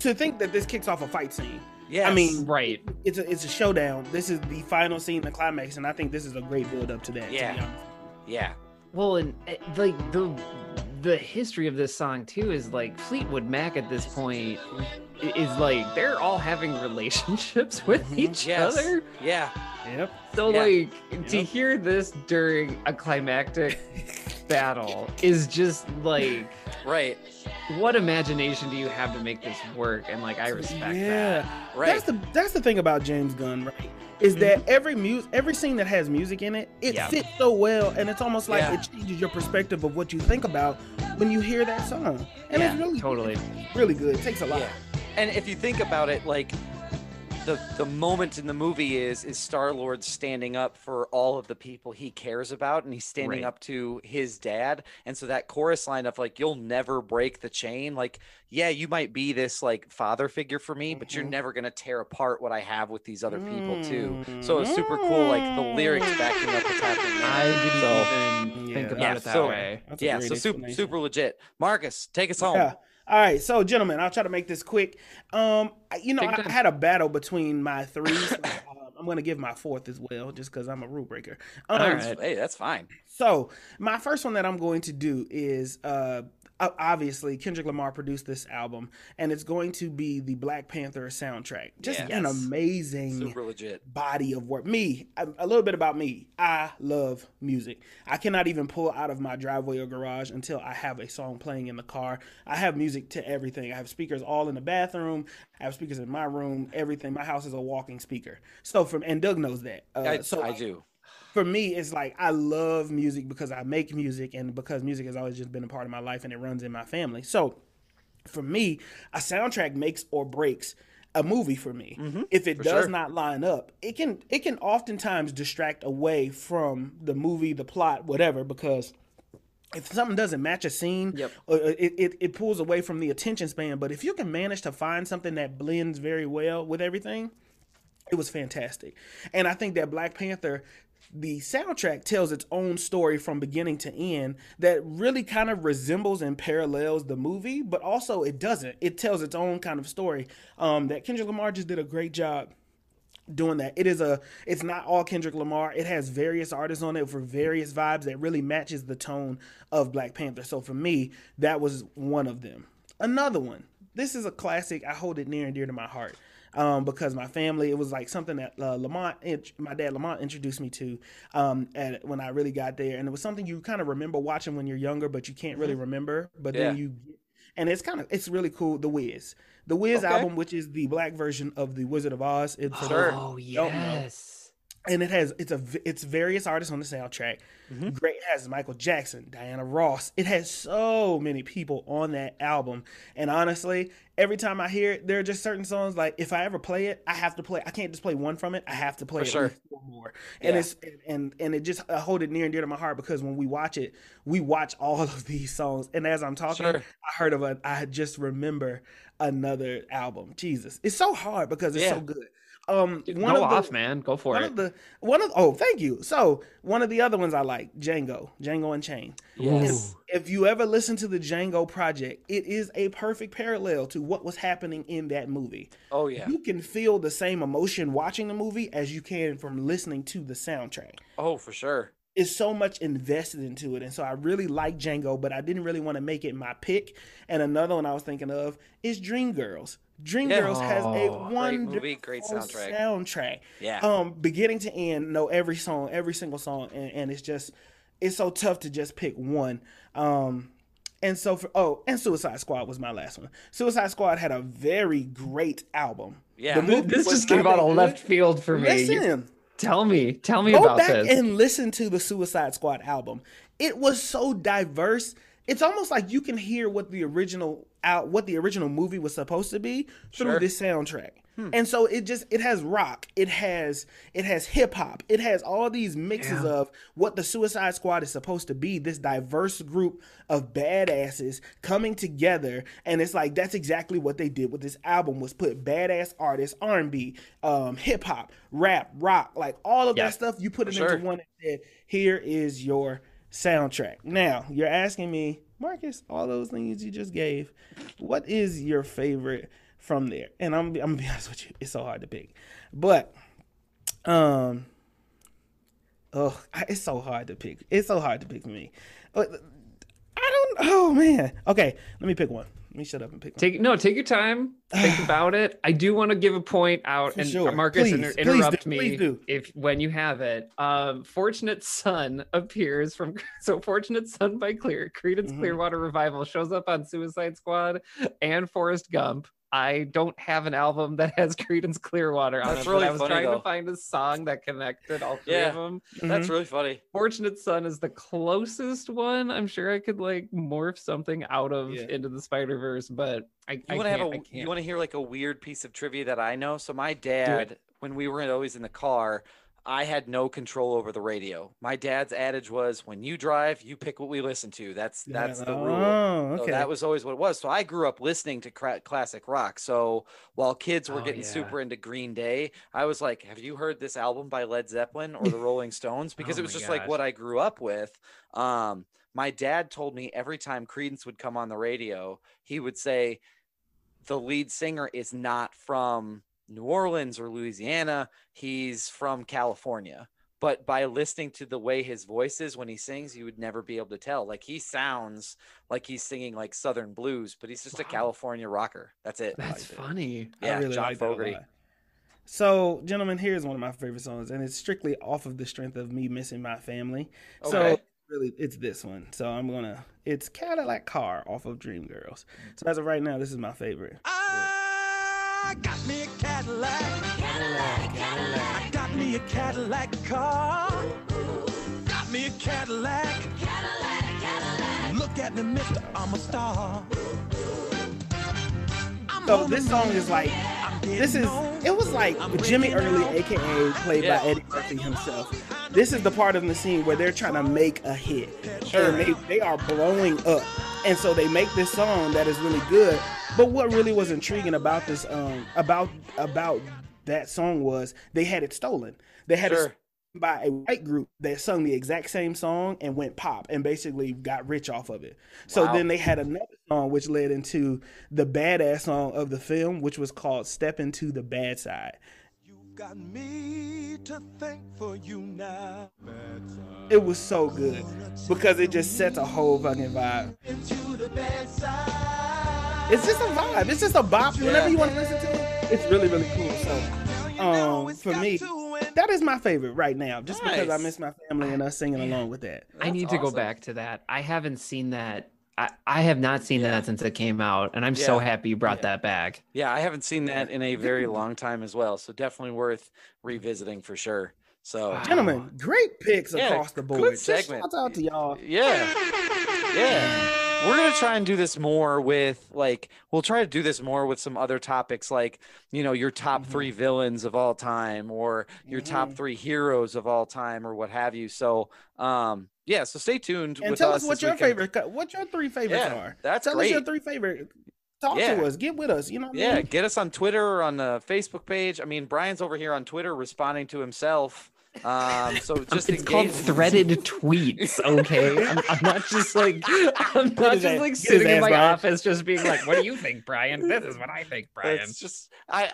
To think that this kicks off a fight scene, yeah I mean, Right. it's a it's a showdown. This is the final scene, the climax, and I think this is a great build up to that. to be Yeah. honest. yeah Well, and like the the history of this song too is like Fleetwood Mac at this point is like they're all having relationships with Mhm. each yes other. yeah Yep. So Yeah. like to hear this during a climactic battle is just like right what imagination do you have to make this work? And like I respect yeah. that. right That's the that's the thing about James Gunn, right? Is that mm-hmm. every music, every scene that has music in it, it Yeah. fits so well, and it's almost like Yeah. it changes your perspective of what you think about when you hear that song. And Yeah, it's really Totally. really good. It takes a lot. Yeah. And if you think about it, like the the moment in the movie is is Star Lord standing up for all of the people he cares about, and he's standing Right. up to his dad. And so that chorus line of like "You'll never break the chain," like yeah, you might be this like father figure for me, but you're Mhm. never gonna tear apart what I have with these other people too. So it's super cool, like the lyrics backing up what's happening. there. I didn't So- even Yeah. think about Yeah, it that so- way. That's yeah, so super super legit. Marcus, take us home. Yeah. All right, so gentlemen, I'll try to make this quick. Um, you know, I. I had a battle between my three. so, uh, I'm going to give my fourth as well, just because I'm a rule breaker. Um, All right. Hey, that's fine. So my first one that I'm going to do is uh o- obviously Kendrick Lamar produced this album, and it's going to be the Black Panther soundtrack. Just Yeah. an amazing Super legit. body of work. Me, a, a little bit about me. I love music. I cannot even pull out of my driveway or garage until I have a song playing in the car. I have music to everything. I have speakers all in the bathroom. I have speakers in my room. Everything. My house is a walking speaker. So from and Doug knows that. Uh, I, so I do. For me, it's like I love music because I make music and because music has always just been a part of my life and it runs in my family. So for me, a soundtrack makes or breaks a movie for me. If it Mm-hmm. does sure. not line up, it can it can oftentimes distract away from the movie, the plot, whatever, because if something doesn't match a scene, Yep. uh, it, it, it pulls away from the attention span. But if you can manage to find something that blends very well with everything, it was fantastic. And I think that Black Panther, the soundtrack tells its own story from beginning to end that really kind of resembles and parallels the movie, but also it doesn't. It tells its own kind of story. Um, that Kendrick Lamar just did a great job doing that. It is a it's not all Kendrick Lamar. It has various artists on it for various vibes that really matches the tone of Black Panther. So for me, that was one of them. Another one. This is a classic. I hold it near and dear to my heart. Um, because my family, it was like something that uh, Lamont, my dad Lamont introduced me to um, at when I really got there, and it was something you kind of remember watching when you're younger, but you can't really remember. But then you, and it's kind of it's really cool. The Wiz, the Wiz Okay. album, which is the black version of the Wizard of Oz. it's for those Sure. who Oh yes. And it has it's a it's various artists on the soundtrack. Mhm. Great, it has Michael Jackson, Diana Ross. It has so many people on that album, and honestly, every time I hear it, there are just certain songs like if I ever play it, I have to play. I can't just play one from it. I have to play sure. more, and Yeah. it's and and it just I hold it near and dear to my heart because when we watch it, we watch all of these songs, and as I'm talking, Sure. I heard of a. I just remember another album. Jesus, it's so hard because it's Yeah. so good. Um, Dude, one Go of the- off, man. Go for one it. of the one of oh thank you so one of the other ones i like django django Unchained. Yes. if you ever listen to the django project it is a perfect parallel to what was happening in that movie Oh yeah. you can feel the same emotion watching the movie as you can from listening to the soundtrack Oh, for sure. is so much invested into it. And so I really like Django, but I didn't really want to make it my pick. And another one I was thinking of is Dreamgirls. Dreamgirls has a Oh, great wonderful movie, great soundtrack. soundtrack. Yeah. Um, beginning to end, know every song, every single song, and, and it's just it's so tough to just pick one. Um, and so for oh, and Suicide Squad was my last one. Suicide Squad had a very great album. Yeah. The movie This just came out that of left field for me. Listen, Tell me, tell me go about back this. and listen to the Suicide Squad album. It was so diverse. It's almost like you can hear what the original out what the original movie was supposed to be through Sure. this soundtrack. And so it just it has rock, it has it has hip hop, it has all these mixes of what the Suicide Squad is supposed to be, this diverse group of badasses coming together and it's like that's exactly what they did with this album was put badass artists, R&B, um hip hop, rap, rock, like all of Yeah. that stuff you put it sure. into one and said, here is your soundtrack. Now, you're asking me, Marcus, all those things you just gave, what is your favorite from there? And I'm, I'm gonna be honest with you, it's so hard to pick. But um oh it's so hard to pick. It's so hard to pick for me. Uh, I don't oh man. Okay, let me pick one. Let me shut up and pick. Take no, take your time. Think about it. I do want to give a point out, For and sure. Marcus, Please, inter- please do, interrupt me please do. if when you have it. Um, Fortunate Son appears from so Fortunate Son by Clear Creedence Mhm. Clearwater Revival shows up on Suicide Squad and Forrest Gump. I don't have an album that has Creedence Clearwater on That's it, really but I was funny, trying though. to find a song that connected all three Yeah. of them. That's Mhm. really funny. Fortunate Son is the closest one. I'm sure I could like morph something out of Yeah. into the Spider Verse, but I, You I want to have can't- a I you can't. want to hear like a weird piece of trivia that I know. So my dad, when we were always in the car, I had no control over the radio. My dad's adage was, "When you drive, you pick what we listen to. That's that's the rule." Oh, So okay. that was always what it was. So I grew up listening to cra- classic rock. So while kids were Oh, getting yeah. super into Green Day, I was like, "Have you heard this album by Led Zeppelin or the Rolling Stones?" Because Oh it was just like what I grew up with. Um, my dad told me every time Creedence would come on the radio, he would say, "The lead singer is not from New Orleans or Louisiana. He's from California." But by listening to the way his voice is when he sings, you would never be able to tell. Like he sounds like he's singing like Southern blues, but he's just a California rocker. That's it. That's funny. Yeah, I really John like that a Fogerty. lot. So, gentlemen, here's one of my favorite songs, and it's strictly off of the strength of me missing my family. So, really, it's this one. So, I'm gonna. It's Cadillac Car off of Dreamgirls. Mm. So, as of right now, this is my favorite. I got me a Cadillac. Cadillac, Cadillac. I got me a Cadillac car. Got me a Cadillac. Cadillac, Cadillac. Look at me, mister, I'm a star. I'm So this song is like I'm this is it was like Jimmy Early, aka played Yeah. by Eddie Murphy himself. This is the part of the scene where they're trying to make a hit, and they they are blowing up, and so they make this song that is really good. But what really was intriguing about this um about about that song was they had it stolen. They had it Sure. by a white group that sung the exact same song and went pop and basically got rich off of it. So Wow. then they had another song which led into the badass song of the film, which was called Step Into the Bad Side. You got me to thank for you now. It was so good because it just sets a whole fucking vibe. Into the bad. It's just a vibe. It's just a bop. Whenever you want to listen to it, it's really, really cool. So, um, for me, that is my favorite right now, just because I miss my family and us singing along with that. I That's need to go back to that. I haven't seen that. I, I have not seen that since it came out, and I'm so happy you brought Yeah. that back. Yeah, I haven't seen that in a very long time as well. So definitely worth revisiting for sure. So Gentlemen, great picks Yeah, across the board. Just segment. Shout out to y'all. Yeah. Yeah. We're going to try and do this more with like we'll try to do this more with some other topics like, you know, your top Mhm. 3 villains of all time or your top Mhm. 3 heroes of all time or what have you. So, um yeah, so stay tuned And with tell us us what your we can- favorite, what your three favorites Yeah, are. that's tell us your three favorite. Talk Yeah. to us. Get with us. You know what I Yeah, mean? get us on Twitter or on the Facebook page. I mean, Brian's over here on Twitter responding to himself. Um, so just it's called engage- threaded tweets, okay? I'm, I'm not just like I'm not just ass- like sitting in my Brian. office just being like, "What do you think, Brian? This is what I think, Brian." It's just I,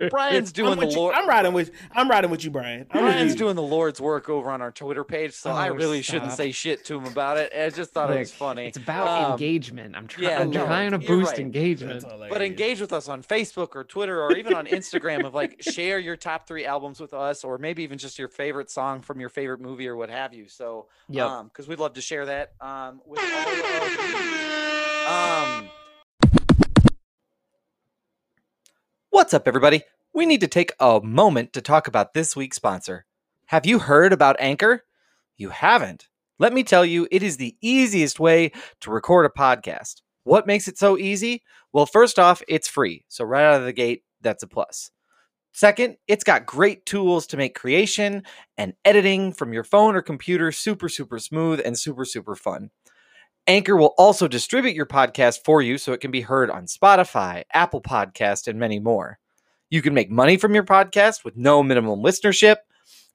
I Brian's doing I'm, the with you. Lord. I'm riding with. I'm riding with you, Brian. I'm with Brian's doing the Lord's work over on our Twitter page, so I Oh, really shouldn't say shit to him about it. I just thought it was funny. It's about Um, engagement. I'm trying. yeah, I'm no, trying to boost right. engagement. But engage with us on Facebook or Twitter or even on Instagram of like share your top three albums with us or maybe even just your favorite song from your favorite movie or what have you. So Yep. um because we'd love to share that um with all of you. Um What's up everybody? We need to take a moment to talk about this week's sponsor. Have you heard about Anchor? You haven't. Let me tell you, it is the easiest way to record a podcast. What makes it so easy? Well, first off, it's free. So, right out of the gate, that's a plus. Second, it's got great tools to make creation and editing from your phone or computer super, super smooth and super, super fun. Anchor will also distribute your podcast for you so it can be heard on Spotify, Apple Podcast, and many more. You can make money from your podcast with no minimum listenership.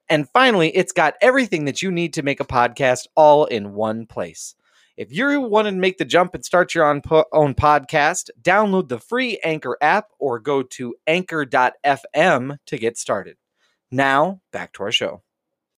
And finally, it's got everything that you need to make a podcast all in one place. If you want to make the jump and start your own, po- own podcast, download the free Anchor app or go to anchor.fm to get started. Now, back to our show.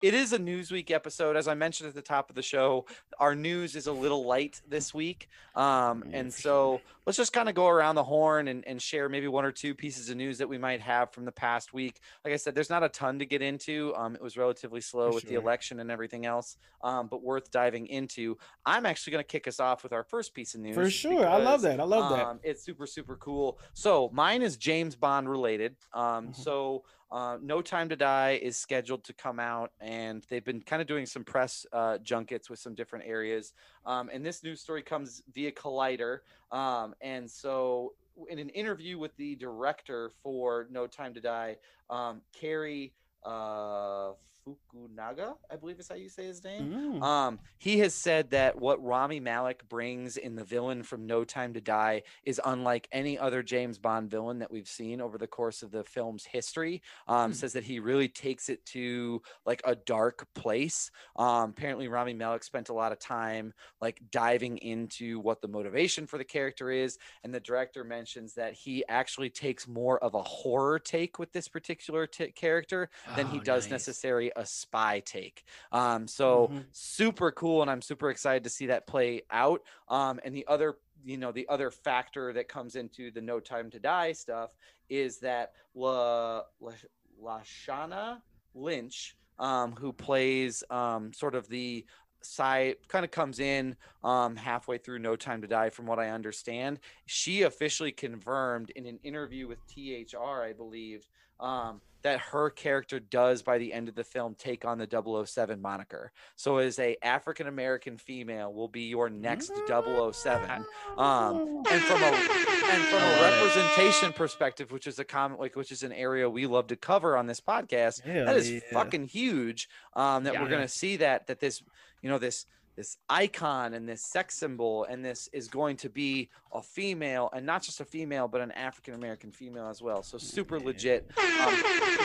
It is a Newsweek episode. As I mentioned at the top of the show, our news is a little light this week. Um, and so let's just kind of go around the horn and, and share maybe one or two pieces of news that we might have from the past week. Like I said, there's not a ton to get into. Um, it was relatively slow For with the election and everything else, um, but worth diving into. I'm actually going to kick us off with our first piece of news. For sure. I love that. I love that. um, it's super, super cool. So mine is James Bond related. Um, Mhm. so uh, No Time to Die is scheduled to come out, and they've been kind of doing some press uh, junkets with some different areas. Um, and this news story comes via Collider. Um, and so, in an interview with the director for No Time to Die, um, Cary uh, Fukunaga, I believe is how you say his name. Mm. Um, he has said that what Rami Malek brings in the villain from No Time to Die is unlike any other James Bond villain that we've seen over the course of the film's history. Um, Hmm. Says that he really takes it to like a dark place. Um, apparently, Rami Malek spent a lot of time like diving into what the motivation for the character is, and the director mentions that he actually takes more of a horror take with this particular t- character than he Oh, does nice. necessarily a spy take. Um, so Mhm. super cool, and I'm super excited to see that play out. Um, and the other, you know, the other factor that comes into the No Time to Die stuff is that La, La, Lashana Lynch, um, who plays um, sort of the side kind of comes in um halfway through no time to die from what i understand she officially confirmed in an interview with thr i believe um that her character does by the end of the film take on the 007 moniker. So as a african american female will be your next 007 um and from a and from a representation perspective which is a comment like which is an area we love to cover on this podcast Hell that is yeah. fucking huge um that we're gonna see that that this you know this this icon and this sex symbol and this is going to be a female and not just a female but an african american female as well so super legit um,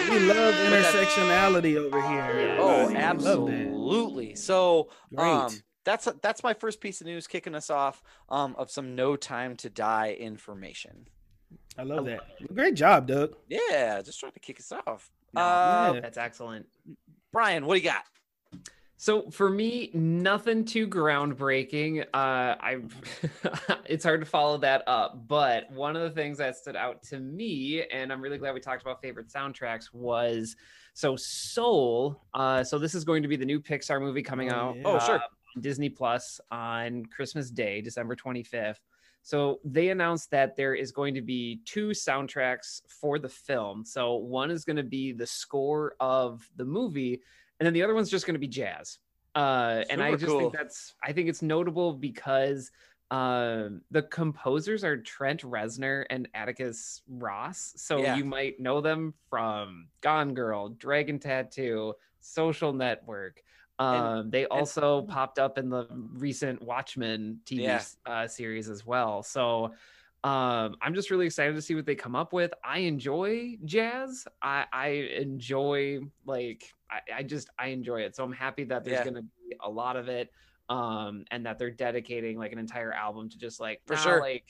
We love But that- intersectionality over here. oh. We absolutely so Great. um that's that's my first piece of news kicking us off um of some no time to die information I love that. Great job, Doug. yeah just trying to kick us off No, uh Yeah. That's excellent. brian what do you got So for me, nothing too groundbreaking. Uh, I it's hard to follow that up, but one of the things that stood out to me, and I'm really glad we talked about favorite soundtracks, was so Soul. Uh, so this is going to be the new Pixar movie coming Oh, out. yeah. Oh, sure. uh, on Disney Plus on Christmas Day, December 25th. So they announced that there is going to be two soundtracks for the film. So one is going to be the score of the movie, and then the other one's just going to be jazz. Uh, and I just cool. think that's I think it's notable because um the composers are Trent Reznor and Atticus Ross. So Yeah. you might know them from Gone Girl, Dragon Tattoo, Social Network. Um, they also popped up in the recent Watchmen TV Yeah. uh, series as well. So um, I'm just really excited to see what they come up with. I enjoy jazz. I, I enjoy like I, I just I enjoy it. So I'm happy that there's Yeah. gonna be a lot of it. Um, and that they're dedicating like an entire album to just like For nah, sure. like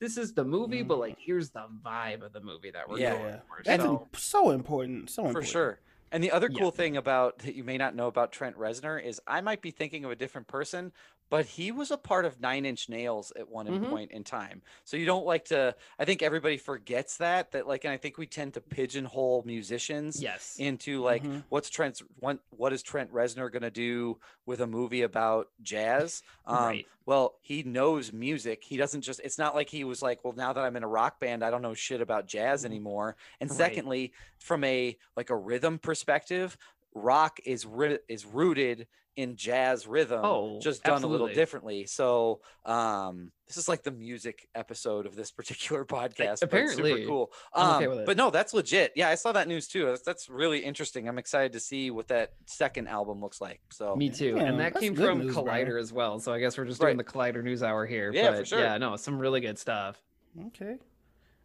this is the movie, but like here's the vibe of the movie that we're Yeah. going Yeah. for. That's So- im- so important. So for sure. And the other Yeah. cool thing about that you may not know about Trent Reznor is I might be thinking of a different person, but he was a part of Nine Inch Nails at one Mhm. point in time. So you don't like to. I think everybody forgets that. That like, and I think we tend to pigeonhole musicians yes. into like Mhm. what's Trent's what, what is Trent Reznor gonna do with a movie about jazz? Um, Right. Well, he knows music. He doesn't just. It's not like he was like, well, now that I'm in a rock band, I don't know shit about jazz anymore. And Right. secondly, from a like a rhythm perspective, rock is ri- is rooted in jazz rhythm, Oh, just done a little differently. So, um, this is like the music episode of this particular podcast. but it's super apparently. cool. I'm okay Um, with it. But no, that's legit. Yeah, I saw that news too. That's, that's really interesting. I'm excited to see what that second album looks like. So, Me too. Yeah, and that came from news, bro. Collider as well. So I guess we're just Right. doing the Collider news hour here. Yeah, but for sure. Yeah, no, some really good stuff. Okay.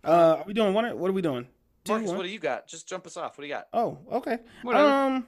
Uh, are we doing one? What are we doing? Two, Marcus, one? what do you got? Just jump us off. What do you got? Oh, okay. Whatever. Um,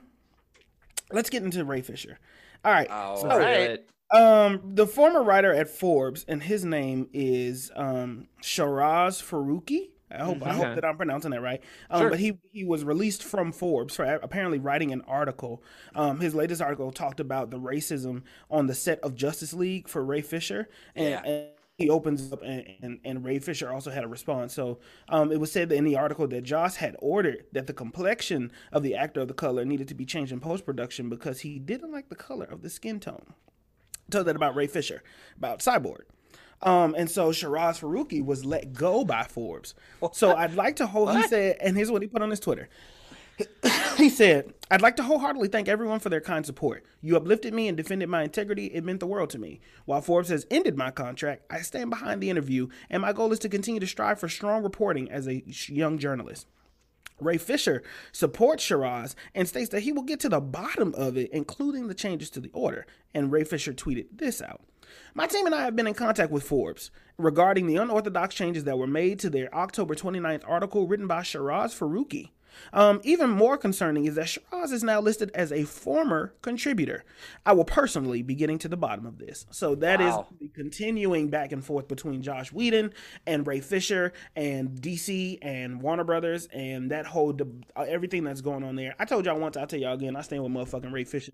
let's get into Ray Fisher. All right. All so, right. Um, the former writer at Forbes, and his name is um Shiraz Faruqi. I hope I hope that I'm pronouncing that right. Um, Sure. but he he was released from Forbes for apparently writing an article. Um, his latest article talked about the racism on the set of Justice League for Ray Fisher, and, Yeah. and he opens up and, and, and Ray Fisher also had a response. So um, it was said that in the article that Joss had ordered that the complexion of the actor of the color needed to be changed in post production because he didn't like the color of the skin tone told that about Ray Fisher, about Cyborg. Um, and so Shiraz Faruqi was let go by Forbes. So I'd like to hold, he said, and here's what he put on his Twitter. he said, I'd like to wholeheartedly thank everyone for their kind support. You uplifted me and defended my integrity. It meant the world to me. While Forbes has ended my contract, I stand behind the interview, and my goal is to continue to strive for strong reporting as a young journalist. Ray Fisher supports Shiraz and states that he will get to the bottom of it, including the changes to the order. And Ray Fisher tweeted this out. My team and I have been in contact with Forbes regarding the unorthodox changes that were made to their October 29th article written by Shiraz Faruqi. Um, even more concerning is that Shiraz is now listed as a former contributor. I will personally be getting to the bottom of this. So that is Wow. the continuing back and forth between Josh Whedon and Ray Fisher and DC and Warner Brothers and that whole deb- uh, everything that's going on there. I told y'all once, I'll tell y'all again. I stand with motherfucking Ray Fisher.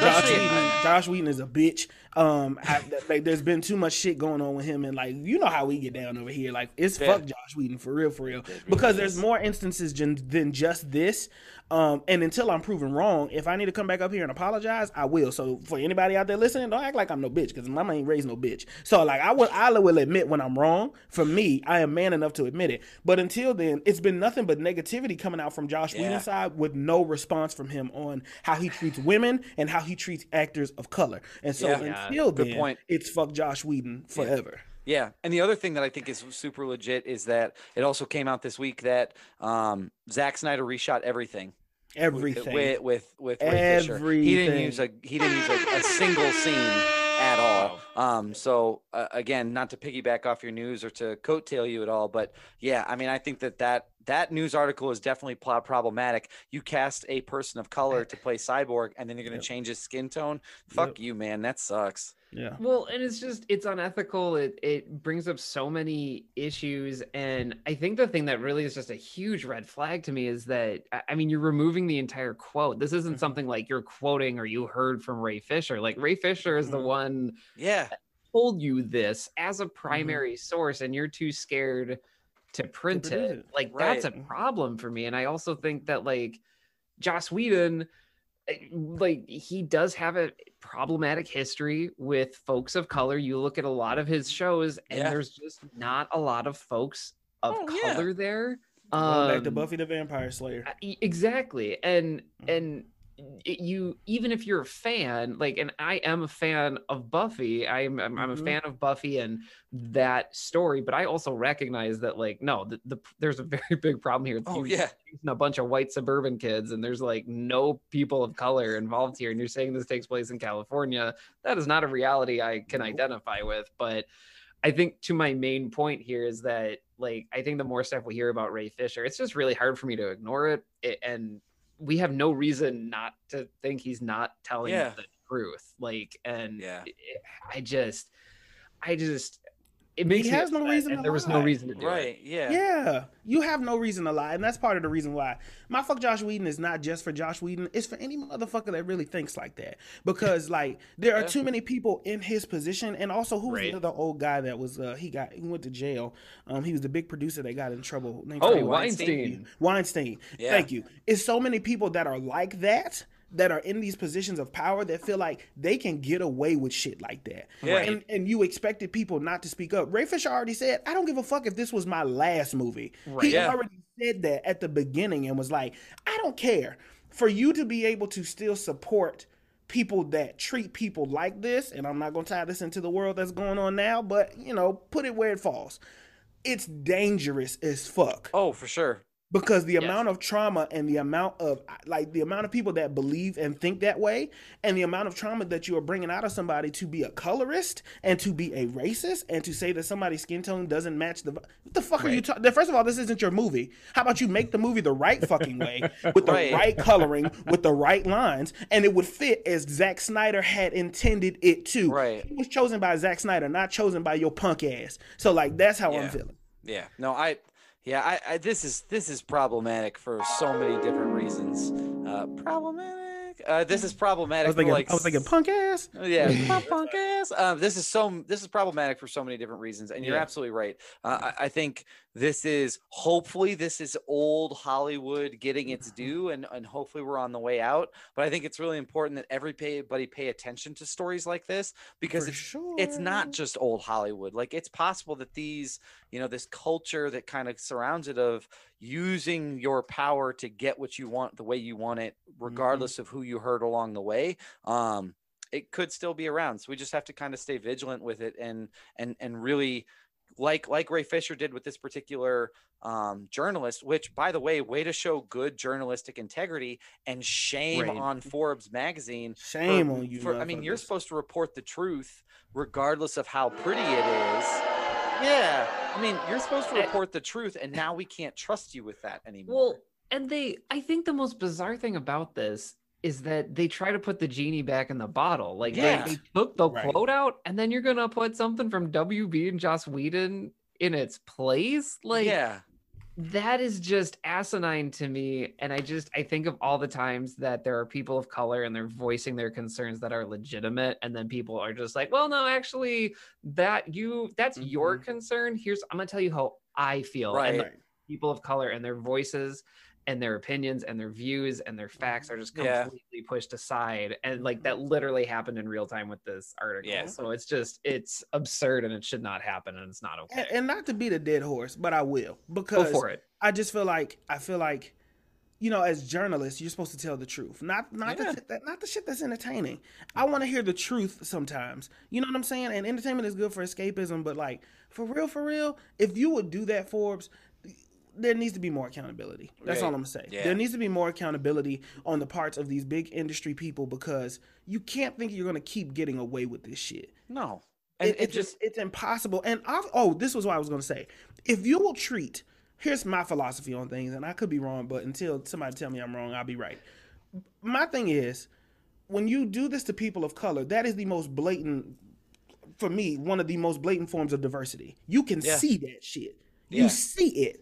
Josh Whedon, Josh Whedon is a bitch. Um, I, like there's been too much shit going on with him, and like you know how we get down over here. Like it's Yeah. fuck Josh Whedon for real, for real. Because there's more instances than, than just this. Um, and until I'm proven wrong, if I need to come back up here and apologize, I will. So for anybody out there listening, don't act like I'm no bitch because mama ain't raised no bitch. So like I will, I will admit when I'm wrong. For me, I am man enough to admit it. But until then, it's been nothing but negativity coming out from Josh Yeah. Whedon's side with no response from him on how he treats women and how he treats actors of color. And so Yeah. Yeah. until Good then, point. it's fuck Josh Whedon forever. Yeah, and the other thing that I think is super legit is that it also came out this week that um, Zack Snyder reshot everything with- Everything. with with with Ray Fisher. He didn't use a he didn't use a, a single scene at all. Um, so uh, again, not to piggyback off your news or to coattail you at all, but yeah, I mean, I think that that that news article is definitely pl- problematic. You cast a person of color to play Cyborg, and then you're going to Yep. change his skin tone. Fuck you, man. That sucks. Yeah. Well, and it's just it's unethical. It it brings up so many issues, and I think the thing that really is just a huge red flag to me is that I- mean you're removing the entire quote. This isn't Mhm. something like you're quoting or you heard from Ray Fisher. Like Ray Fisher is the Mhm. one Yeah, told you this as a primary source, and you're too scared to print it. it. Like that's a problem for me. And I also think that like Joss Whedon eh, like he does have a problematic history with folks of color. You look at a lot of his shows, and Yeah. there's just not a lot of folks of Oh, yeah. color there. Going back to Um, Buffy the Vampire Slayer. exactly and Mhm. and it- you even if you're a fan like and i am a fan of buffy i'm i'm, I'm a Mhm. fan of buffy and that story but i also recognize that like no the, the there's a very big problem here Oh, yeah. a bunch of white suburban kids and there's like no people of color involved here and you're saying this takes place in california that is not a reality i can identify with but I think to my main point here is that like I think the more stuff we hear about Ray Fisher, it's just really hard for me to ignore it, it and we have no reason not to think he's not telling Yeah. the truth. Like, and Yeah. I just, I just, it makes me has no reason and to there was no reason to do it. Right. Yeah. Yeah, you have no reason to lie, and that's part of the reason why my fuck Josh Whedon is not just for Josh Whedon; it's for any motherfucker that really thinks like that. Because like there are Yeah. too many people in his position, and also who was Right. the other old guy that was uh he got he went to jail. Um, he was the big producer that got in trouble. named Oh, Trey Weinstein. Weinstein. Yeah. Thank you. It's so many people that are like that that are in these positions of power that feel like they can get away with shit like that. Yeah. And and you expected people not to speak up. Ray Fisher already said, I don't give a fuck if this was my last movie. Right. He Yeah. already said that at the beginning and was like, I don't care. For you to be able to still support people that treat people like this, and I'm not gonna tie this into the world that's going on now, but you know, put it where it falls. It's dangerous as fuck Oh, for sure. Because the Yes. amount of trauma and the amount of like the amount of people that believe and think that way and the amount of trauma that you are bringing out of somebody to be a colorist and to be a racist and to say that somebody's skin tone doesn't match the what the fuck are you talking first of all this isn't your movie how about you make the movie the right fucking way with the Right. right coloring with the right lines and it would fit as Zack Snyder had intended it to Right. he was chosen by Zack Snyder not chosen by your punk ass so like that's how I'm feeling Yeah. No, I. Yeah, I, I. This is this is problematic for so many different reasons. Uh, problematic. Uh, this is problematic. I was for, thinking like I was thinking punk ass Yeah, punk- punk ass. Um, this is so. This is problematic for so many different reasons, and you're Yeah. absolutely right. Uh, I, I think this is hopefully this is old Hollywood getting its Mm-hmm. due, and and hopefully we're on the way out. But I think it's really important that everybody pay attention to stories like this because For it's sure. it's not just old Hollywood. Like it's possible that these, you know, this culture that kind of surrounds it of using your power to get what you want the way you want it, regardless of who you hurt along the way. Um, it could still be around. So we just have to kind of stay vigilant with it and and and really like like Ray Fisher did with this particular um, journalist, which by the way, way to show good journalistic integrity and shame Right. on Forbes magazine for- Shame on you. for- I mean, you're motherfuckers. supposed to report the truth regardless of how pretty it is. Yeah. I mean, you're supposed to report the truth, and now we can't trust you with that anymore. Well, and they, I think the most bizarre thing about this is that they try to put the genie back in the bottle. Like Yeah. they, they took the Right. quote out, and then you're gonna put something from WB and Joss Whedon in its place. Like, yeah. that is just asinine to me and i just i think of all the times that there are people of color and they're voicing their concerns that are legitimate and then people are just like well no actually that you that's your mm-hmm. concern here's i'm gonna tell you how i feel and Right. people of color and their voices and their opinions and their views and their facts mm-hmm. are just Yeah. completely pushed aside and like that mm-hmm. literally happened in real time with this article Yeah. so it's just it's absurd and it should not happen and it's not okay and, and not to beat a dead horse, but I will go because for it I just feel like I feel like you know, as journalists, you're supposed to tell the truth, not not Yeah. the not the shit that's entertaining. I want to hear the truth sometimes. You know what I'm saying? And entertainment is good for escapism, but like for real, for real, if you would do that, Forbes. There needs to be more accountability. That's all I'm gonna say. Yeah. There needs to be more accountability on the parts of these big industry people because you can't think you're gonna keep getting away with this shit. No. And It, it, it's just it's impossible. And I've, oh, this was what I was going to say. If you will treat, here's my philosophy on things, and I could be wrong, but until somebody tell me I'm wrong, I'll be right. My thing is, when you do this to people of color, that is the most blatant, for me, one of the most blatant forms of diversity. You can Yeah. see that shit. You Yeah. see it.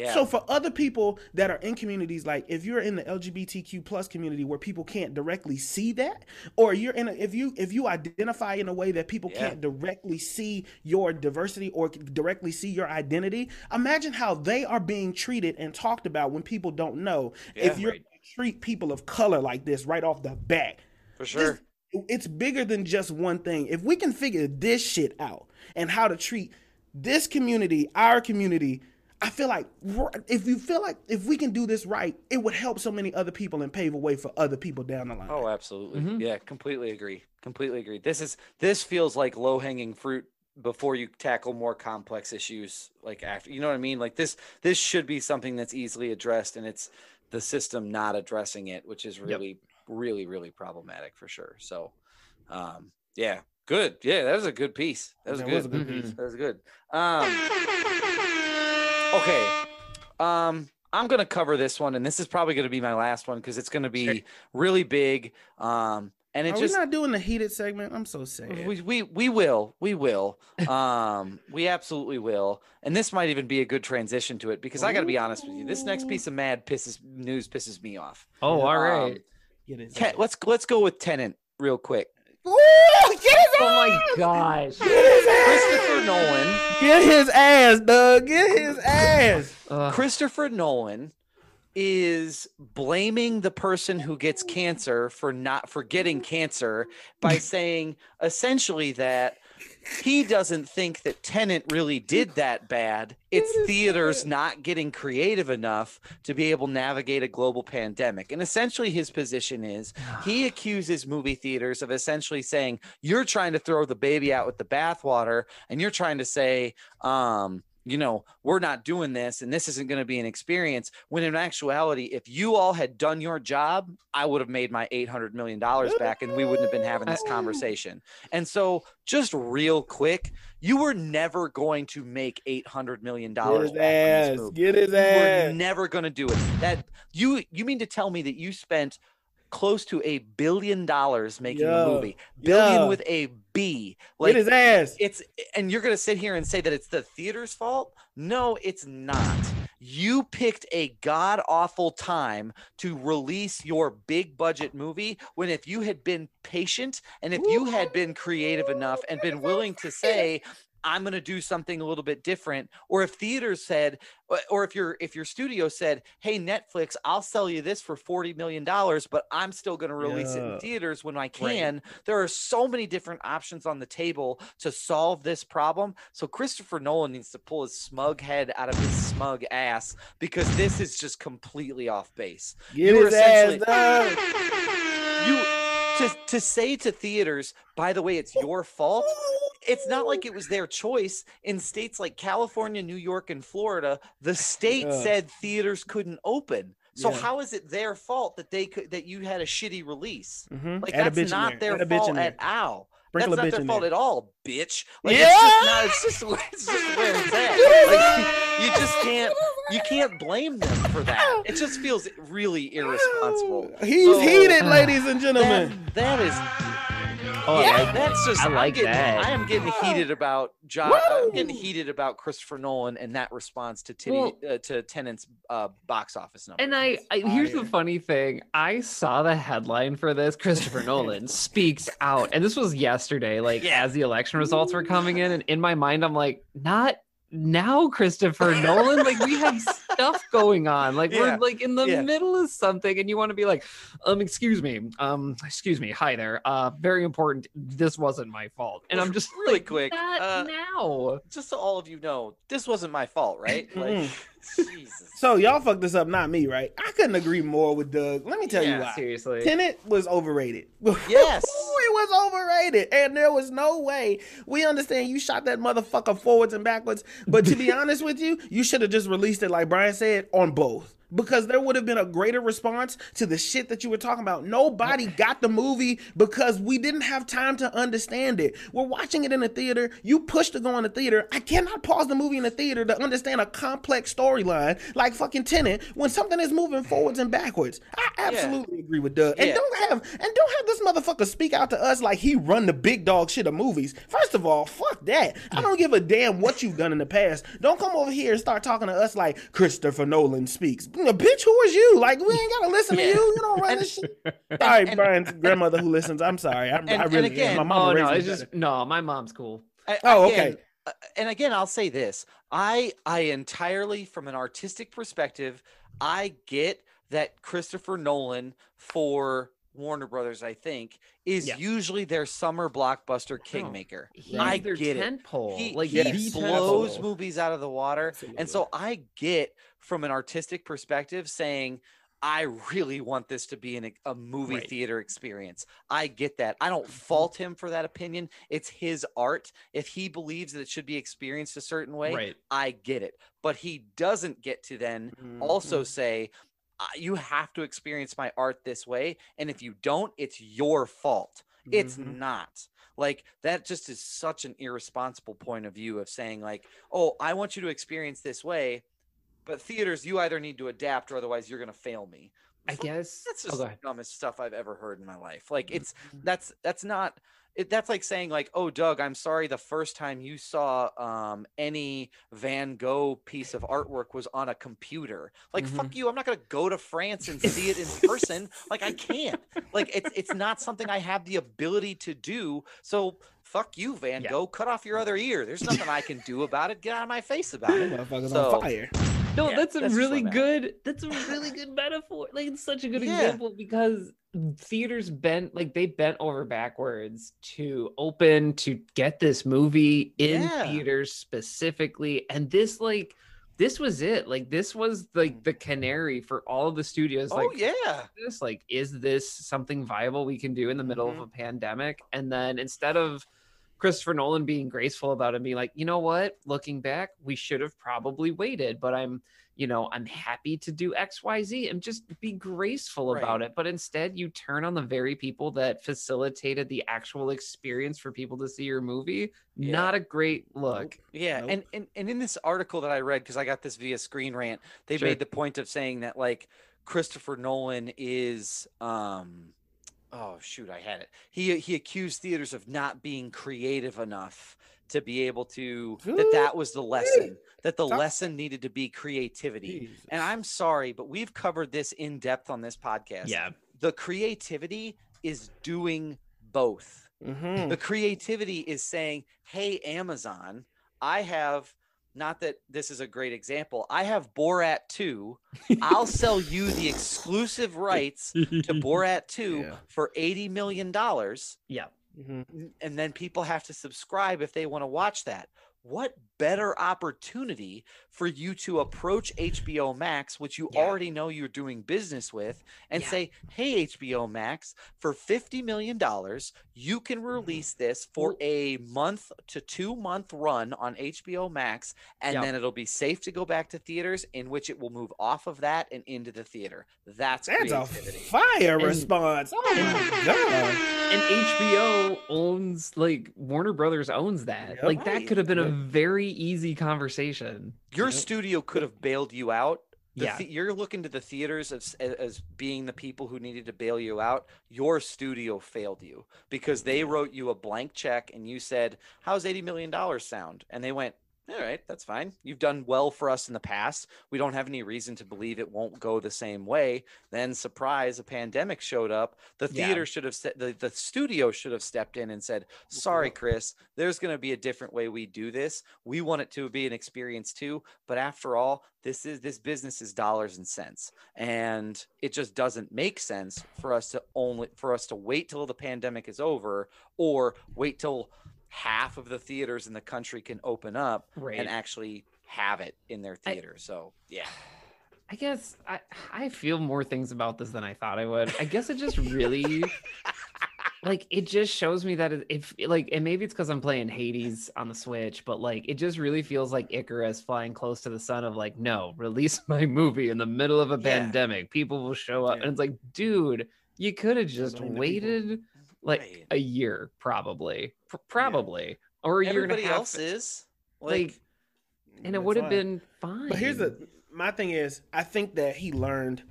Yeah. So for other people that are in communities like if you're in the LGBTQ plus community where people can't directly see that, or you're in a, if you if you identify in a way that people Yeah. can't directly see your diversity or directly see your identity, imagine how they are being treated and talked about when people don't know if you're Right. treat people of color like this right off the bat. For sure. This- it's bigger than just one thing. If we can figure this shit out and how to treat this community, our community, I feel like if you feel like if we can do this right, it would help so many other people and pave a way for other people down the line. Oh, absolutely. Mhm. Yeah, completely agree. Completely agree. This is this feels like low hanging fruit before you tackle more complex issues like after you know what I mean? Like this this should be something that's easily addressed and it's the system not addressing it, which is really, really, really problematic for sure. So um yeah, good. Yeah, that was a good piece. That was That good. was a good Mhm. piece. That was good. Um Okay. Um I'm going to cover this one and this is probably going to be my last one because it's going to be Sure. really big. Um and it Are just we not doing the heated segment? I'm so sad. we, we we will we will um we absolutely will and this might even be a good transition to it because i gotta be honest with you this next piece of mad pisses news pisses me off Oh, all Um, right. Get it. Ten- let's let's go with Tenet real quick Ooh, get his Oh my ass! gosh. Christopher nolan Get his ass, Doug. Get his ass. Ugh. christopher nolan is blaming the person who gets cancer for not for getting cancer by saying essentially that he doesn't think that Tenet really did that bad. It's theaters not getting creative enough to be able to navigate a global pandemic. And essentially, his position is he accuses movie theaters of essentially saying, You're trying to throw the baby out with the bathwater, and you're trying to say, um, you know, we're not doing this and this isn't going to be an experience. When in actuality, if you all had done your job, I would have made my $800 million back and we wouldn't have been having this conversation. And so, just real quick, you were never going to make $800 million back Get his ass. Get his You were ass. never going to do it. That you you mean to tell me that you spent close to a billion dollars making Yeah, a movie, billion yeah. with a B, Get his ass. it's and you're going to sit here and say that it's the theater's fault? No, it's not. You picked a god awful time to release your big budget movie when if you had been patient and if you had been creative enough and been willing to say I'm going to do something a little bit different or if theaters said or- if your if your studio said, "Hey Netflix, I'll sell you this for 40 million dollars, but I'm still going to release it in theaters when I can." There are so many different options on the table to solve this problem. So Christopher Nolan needs to pull his smug head out of his smug ass because this is just completely off base. Get you his ass, essentially- You to to say to theaters, by the way, it's your fault. It's not like it was their choice. In states like California, New York, and Florida, the state Yeah. said theaters couldn't open. So Yeah. how is it their fault that they could that you had a shitty release? Mhm. Like Add that's not their fault at all. Sprinkle that's not their fault there. at all, bitch. Like Yeah. it's just not. It's just it's just where it's at. Like you just can't you can't blame them for that. It just feels really irresponsible. He's So, heated, ladies and That, gentlemen. that is Oh, yeah, I- that's just I I'm like getting- that. I am getting heated about John. I'm getting heated about Christopher Nolan and that response to Titty Well- uh, to Tenet's uh, box office number. And I, I here's the funny thing. I saw the headline for this. Christopher Nolan speaks out, and this was yesterday. Like Yeah. as the election results were coming in, and in my mind, I'm like, not now, Christopher Nolan. Like we have stuff going on. Like Yeah. we're like in the Yeah. middle of something, and you want to be like, um, excuse me, um, excuse me, hi there. Uh, very important. This wasn't my fault, and I'm just Really like, quick, uh, now. just so all of you know, this wasn't my fault, right? Like, Jesus. So y'all fucked this up, not me, right? I couldn't agree more with Doug. Let me tell you why. Seriously. Tenet was overrated. Yes. it was overrated, and there was no way. We understand you shot that motherfucker forwards and backwards, but to be honest with you, you should have just released it like Brian said on both. Because there would have been a greater response to the shit that you were talking about. Nobody got the movie because we didn't have time to understand it. We're watching it in the theater. You push to go in the theater. I cannot pause the movie in the theater to understand a complex storyline like fucking Tenet when something is moving forwards and backwards. I absolutely agree with Doug. And Yeah. don't have and don't have this motherfucker speak out to us like he run the big dog shit of movies. First of all, fuck that. I don't give a damn what you've done in the past. Don't come over here and start talking to us like Christopher Nolan speaks. You know, bitch, who is you? Like we ain't gotta listen to you. You don't run this shit. Sorry, Brian's grandmother who listens. I'm sorry. I'm, I and really again- am. My mama Oh no, it's just better. no. My mom's cool. I- Oh, again, okay. uh, And again, I'll say this: I, I entirely, from an artistic perspective, I get that Christopher Nolan for Warner Brothers, I think, is Yeah. usually their summer blockbuster kingmaker. He's I their get it. pole. He, like he Yes. the blows tentpole. movies out of the water. And so I get from an artistic perspective saying, I really want this to be an, a movie Right. theater experience. I get that. I don't fault him for that opinion. It's his art. If he believes that it should be experienced a certain way, Right. I get it. But he doesn't get to then also say, "Uh, you have to experience my art this way. And if you don't, it's your fault. It's Mhm. not. Like that just is such an irresponsible point of view of saying, like, oh, I want you to experience this way, but theaters, you either need to adapt or otherwise you're gonna fail me. I Fuck, guess. That's just the dumbest stuff I've ever heard in my life. Like it's that's that's not it, that's like saying like, oh, Doug, I'm sorry. The first time you saw um, any Van Gogh piece of artwork was on a computer. Like, fuck you. I'm not gonna go to France and see it in person. Like, I can't. Like, it's it's not something I have the ability to do. So. Fuck you, Van Yeah. Gogh. Cut off your other ear. There's nothing I can do about it. Get out of my face about it. Motherfuckers So- on fire. No, Yeah, that's a that's really good. That's a really good metaphor. Like it's such a good Yeah. example because theaters bent like they bent over backwards to open to get this movie in Yeah. theaters specifically, and this like this was it. Like this was like the canary for all of the studios. Oh yeah. this like is this something viable we can do in the middle Mm-hmm. of a pandemic and then instead of christopher nolan being graceful about it and being like you know what looking back we should have probably waited but i'm you know i'm happy to do xyz and just be graceful about it but instead you turn on the very people that facilitated the actual experience for people to see your movie Yeah. not a great look Yeah, Nope. and, and and in this article that I read, because I got this via Screen Rant, they Sure. made the point of saying that like Christopher Nolan is um oh shoot, I had it. He he accused theaters of not being creative enough to be able to that that was the lesson that the Talk- lesson needed to be creativity. Jesus. And I'm sorry, but we've covered this in depth on this podcast. yeah The creativity is doing both. Mhm. The creativity is saying, "Hey Amazon, I have not that this is a great example. I have Borat 2. I'll sell you the exclusive rights to Borat 2 Yeah. for 80 million dollars yeah Mhm. and then people have to subscribe if they want to watch that. What better opportunity for you to approach HBO Max, which you Yeah. already know you're doing business with, and Yeah. say, "Hey HBO Max, for 50 million dollars, you can mm-hmm. release this for a month to 2 month run on HBO Max and Yep. then it'll be safe to go back to theaters in which it will move off of that and into the theater." That's That's a creativity. fire And- response. Oh my god. and HBO owns like Warner Brothers owns that. Yep. Like that could have been a Yep. Very easy conversation. Your studio could have bailed you out. The Yeah. the- you're looking to the theaters as, as being the people who needed to bail you out. Your studio failed you because they wrote you a blank check and you said, "How's eighty million dollars sound?" And they went, "All right, that's fine. You've done well for us in the past. We don't have any reason to believe it won't go the same way." Then, surprise, a pandemic showed up. The Yeah. theater should have ste- the the studio should have stepped in and said, "Sorry, Chris, there's going to be a different way we do this. We want it to be an experience too, but after all, this is this business is dollars and cents, and it just doesn't make sense for us to only for us to wait till the pandemic is over or wait till half of the theaters in the country can open up Right. and actually have it in their I- theater. so, yeah. I guess I I feel more things about this than I thought I would. I guess it just really like it just shows me that if like and maybe it's because I'm playing Hades on the Switch, but like it just really feels like Icarus flying close to the sun of like, no, release my movie in the middle of a Yeah. pandemic. People will show up. Yeah. And it's like, dude, you could have just waited like Right. a year, probably. Pr- probably. Or a year and a Everybody half. else is like, and it would have been fine. But here's the my thing is I think that he learned.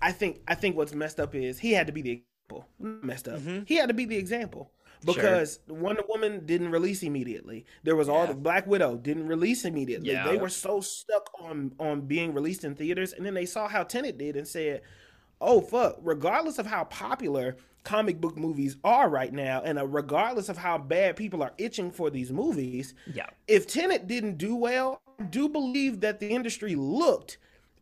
I think I think what's messed up is he had to be the example. Messed up. Mhm. He had to be the example Sure. because Wonder Woman didn't release immediately. There was all the Black Widow didn't release immediately. Yeah. They were so stuck on on being released in theaters, and then they saw how Tenet did and said, "Oh fuck!" Regardless of how popular comic book movies are right now, and uh, regardless of how bad people are itching for these movies, yeah. if Tenet didn't do well, I do believe that the industry looked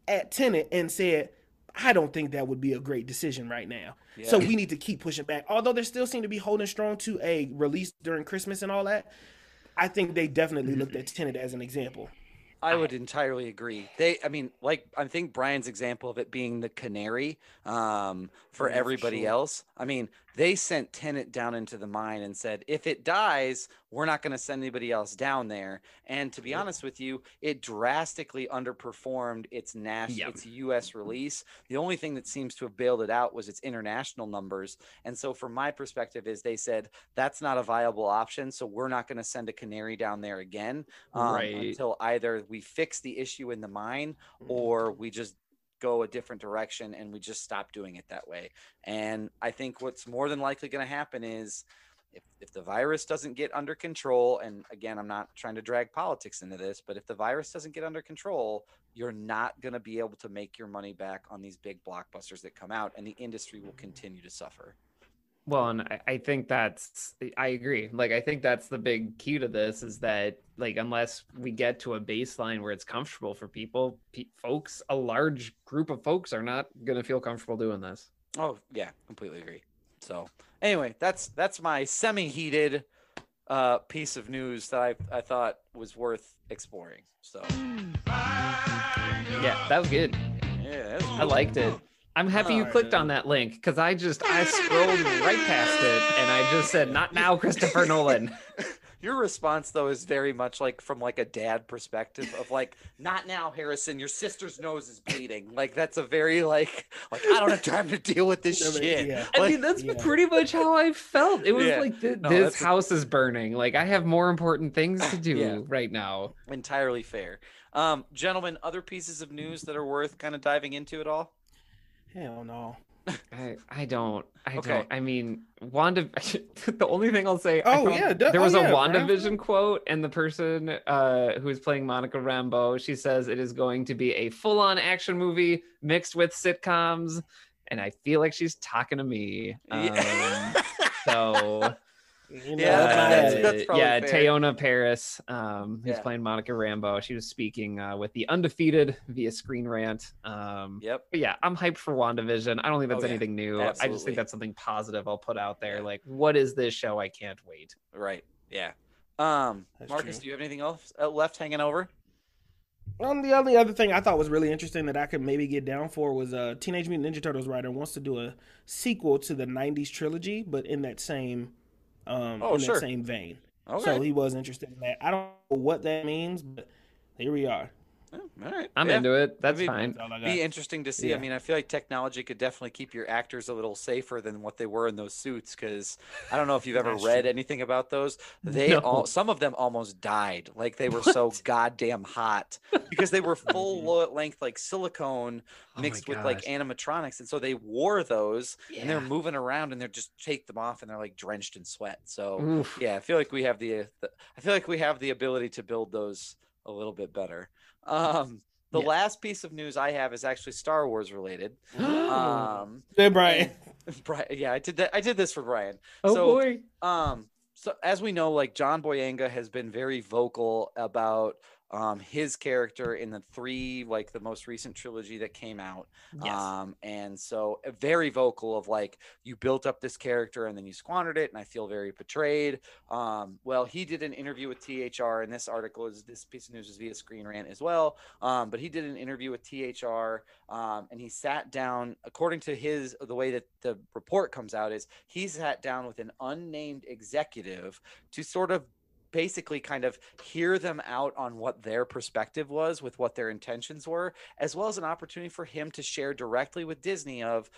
at Tenet and said, I don't think that would be a great decision right now. So we need to keep pushing back. Although they still seem to be holding strong to a release during Christmas and all that, I think they definitely looked at Tenet as an example. I would entirely agree. They, I mean, like I think Brian's example of it being the canary um, for Yeah, for everybody sure. else. I mean, they sent Tenet down into the mine and said, if it dies, we're not going to send anybody else down there. And to be honest with you, it drastically underperformed its national, Yep. its U.S. release. The only thing that seems to have bailed it out was its international numbers. And so, from my perspective, is they said that's not a viable option, so we're not going to send a canary down there again um, Right. until either we fix the issue in the mine or we just go a different direction and we just stop doing it that way. And I think what's more than likely going to happen is if, if the virus doesn't get under control, and again, I'm not trying to drag politics into this, but if the virus doesn't get under control, you're not going to be able to make your money back on these big blockbusters that come out, and the industry will continue to suffer. Well, and I, I think that's I agree. Like I think that's the big key to this is that like unless we get to a baseline where it's comfortable for people, pe- folks, a large group of folks are not gonna feel comfortable doing this. Oh yeah, completely agree. So anyway, that's that's my semi-heated uh, piece of news that I I thought was worth exploring. So Yeah, that was good. yeah, that was I liked it. I'm happy you clicked man. on that link because I just I scrolled right past it and I just said, "Not now, Christopher Nolan." Your response though is very much like from like a dad perspective of like, not now, Harrison. Your sister's nose is bleeding. Like that's a very like like I don't have time to deal with this Yeah, but- shit. yeah. I mean, that's Yeah. pretty much how I felt. It was Yeah. like th- No, this that's a- house is burning. Like I have more important things to do Yeah. right now. entirely fair. Um, gentlemen, other pieces of news that are worth kind of diving into at all? Hell no. I, I don't. I Okay. don't. I mean, Wanda. the only thing I'll say. Oh, yeah, duh- There oh, was yeah, a Brian. WandaVision quote, and the person uh, who is playing Monica Rambeau, she says it is going to be a full-on action movie mixed with sitcoms, and I feel like she's talking to me. Um, Yeah. so You know, Yeah, that's my that's- head. that's probably yeah, fair. Teyonah Parris, um, who's Yeah. playing Monica Rambeau. She was speaking uh, with the undefeated via Screen Rant. Um, Yep. but yeah, I'm hyped for WandaVision. I don't think that's Oh, yeah. anything new. I just think that's something positive I'll put out there. Yeah. Like, what is this show? I can't wait. Right. Yeah. Um, That's Marcus, true. do you have anything else uh, left hanging over? Um, the only other thing I thought was really interesting that I could maybe get down for was uh, Teenage Mutant Ninja Turtles writer wants to do a sequel to the '90s trilogy, but in that same, um, Oh, in sure. that same vein. Okay. So he was interested in that. I don't know what that means, but here we are. Oh, all right. I'm Yeah. into it. That's mean, fine. That's all I got. Be interesting to see. I mean, I feel like technology could definitely keep your actors a little safer than what they were in those suits. Because I don't know if you've ever read true. anything about those. They No. all, some of them almost died. Like they were so goddamn hot because they were full length like silicone Oh mixed with like animatronics, and so they wore those and they're moving around and they're just take them off and they're like drenched in sweat. So Oof. yeah, I feel like we have the, the I feel like we have the ability to build those a little bit better. Um, the Yeah. last piece of news I have is actually Star Wars related. Um, Hey, Brian. Brian, yeah, I did that. I did this for Brian. oh so, boy. Um, so as we know, like John Boyega has been very vocal about um his character in the three like the most recent trilogy that came out Yes. um and so uh, very vocal of like you built up this character and then you squandered it and i feel very betrayed um well he did an interview with thr and this article is this piece of news is via screen rant as well um but he did an interview with thr um and he sat down according to his the way that the report comes out is he sat down with an unnamed executive to sort of basically kind of hear them out on what their perspective was with what their intentions were as well as an opportunity for him to share directly with disney of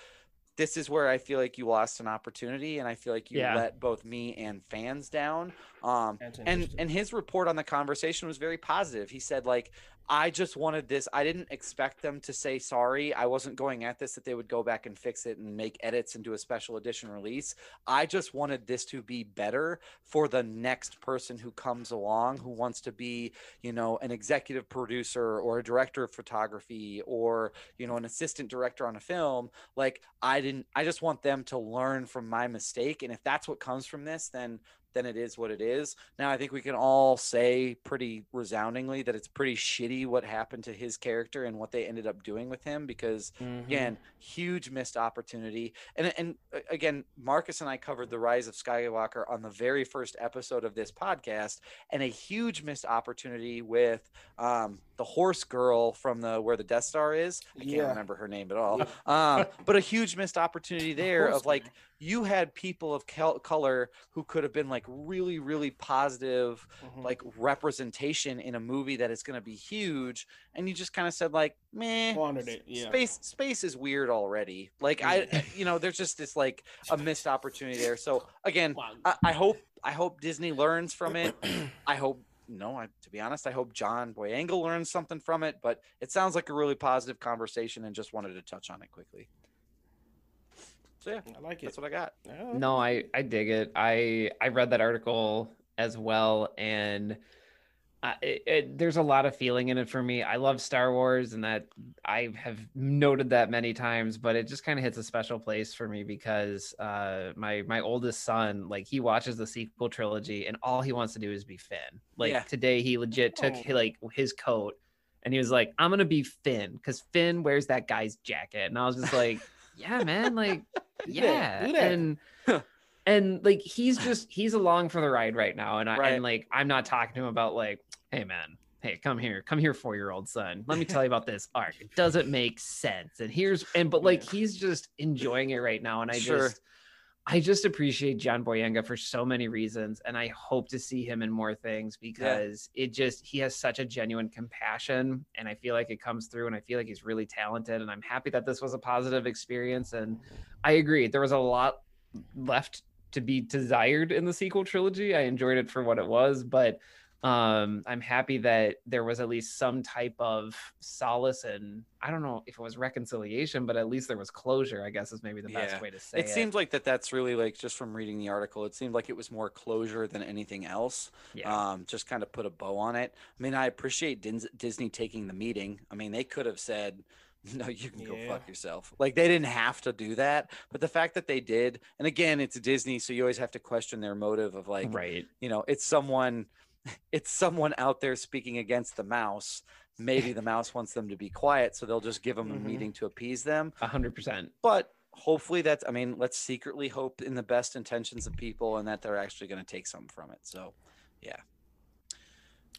this is where i feel like you lost an opportunity and i feel like you Yeah. let both me and fans down um and and his report on the conversation was very positive. He said like i just wanted this i didn't expect them to say sorry. I wasn't going at this that they would go back and fix it and make edits and do a special edition release. I just wanted this to be better for the next person who comes along who wants to be you know an executive producer or a director of photography or you know an assistant director on a film. Like i didn't i just want them to learn from my mistake. And if that's what comes from this then then it is what it is. Now I think we can all say pretty resoundingly that it's pretty shitty what happened to his character and what they ended up doing with him because Mhm. again huge missed opportunity and and uh, again marcus and i covered the rise of skywalker on the very first episode of this podcast and a huge missed opportunity with um the horse girl from the where the death star is i can't Yeah. remember her name at all um but a huge missed opportunity there Horse of like you had people of col- color who could have been like really really positive Mhm. like representation in a movie that is going to be huge and you just kind of said like meh Squandered it, yeah. space space is weird already like i you know there's just this like a missed opportunity there so again Wow. I, I hope i hope disney learns from it i hope no i to be honest i hope john boyega learns something from it but it sounds like a really positive conversation and just wanted to touch on it quickly so yeah I like it. that's what i got No, I I dig it. I I read that article as well, and It, it, there's a lot of feeling in it for me. I love Star Wars, and that I have noted that many times, but it just kind of hits a special place for me because uh, my my oldest son, like he watches the sequel trilogy, and all he wants to do is be Finn. Like Yeah. today, he legit took Oh. like his coat. And he was like, "I'm gonna be Finn because Finn wears that guy's jacket," and I was just like, "Yeah, man, like Do that, yeah do that. and and like he's just he's along for the ride right now and i Right. and like i'm not talking to him about like hey man. Hey come here. Come here four year old son. Let me tell you about this arc it doesn't make sense. And here's and but like he's just enjoying it right now. And i Sure. just i just appreciate john boyega for so many reasons. And i hope to see him in more things because it just he has such a genuine compassion. And i feel like it comes through and i feel like he's really talented. And i'm happy that this was a positive experience. And I agree. There was a lot left to be desired in the sequel trilogy. I enjoyed it for what it was, but um I'm happy that there was at least some type of solace and I don't know if it was reconciliation, but at least there was closure, I guess is maybe the best Yeah. way to say it it. seems like that that's really like just from reading the article it seemed like it was more closure than anything else yeah. um just kind of put a bow on it i mean i appreciate Dins- disney taking the meeting i mean they could have said no you can go Yeah. fuck yourself like they didn't have to do that but the fact that they did and again it's disney so you always have to question their motive of like right. you know it's someone it's someone out there speaking against the mouse. Maybe the mouse wants them to be quiet so they'll just give them Mhm. a meeting to appease them. A hundred percent. but hopefully that's i mean let's secretly hope in the best intentions of people and that they're actually going to take something from it. So yeah.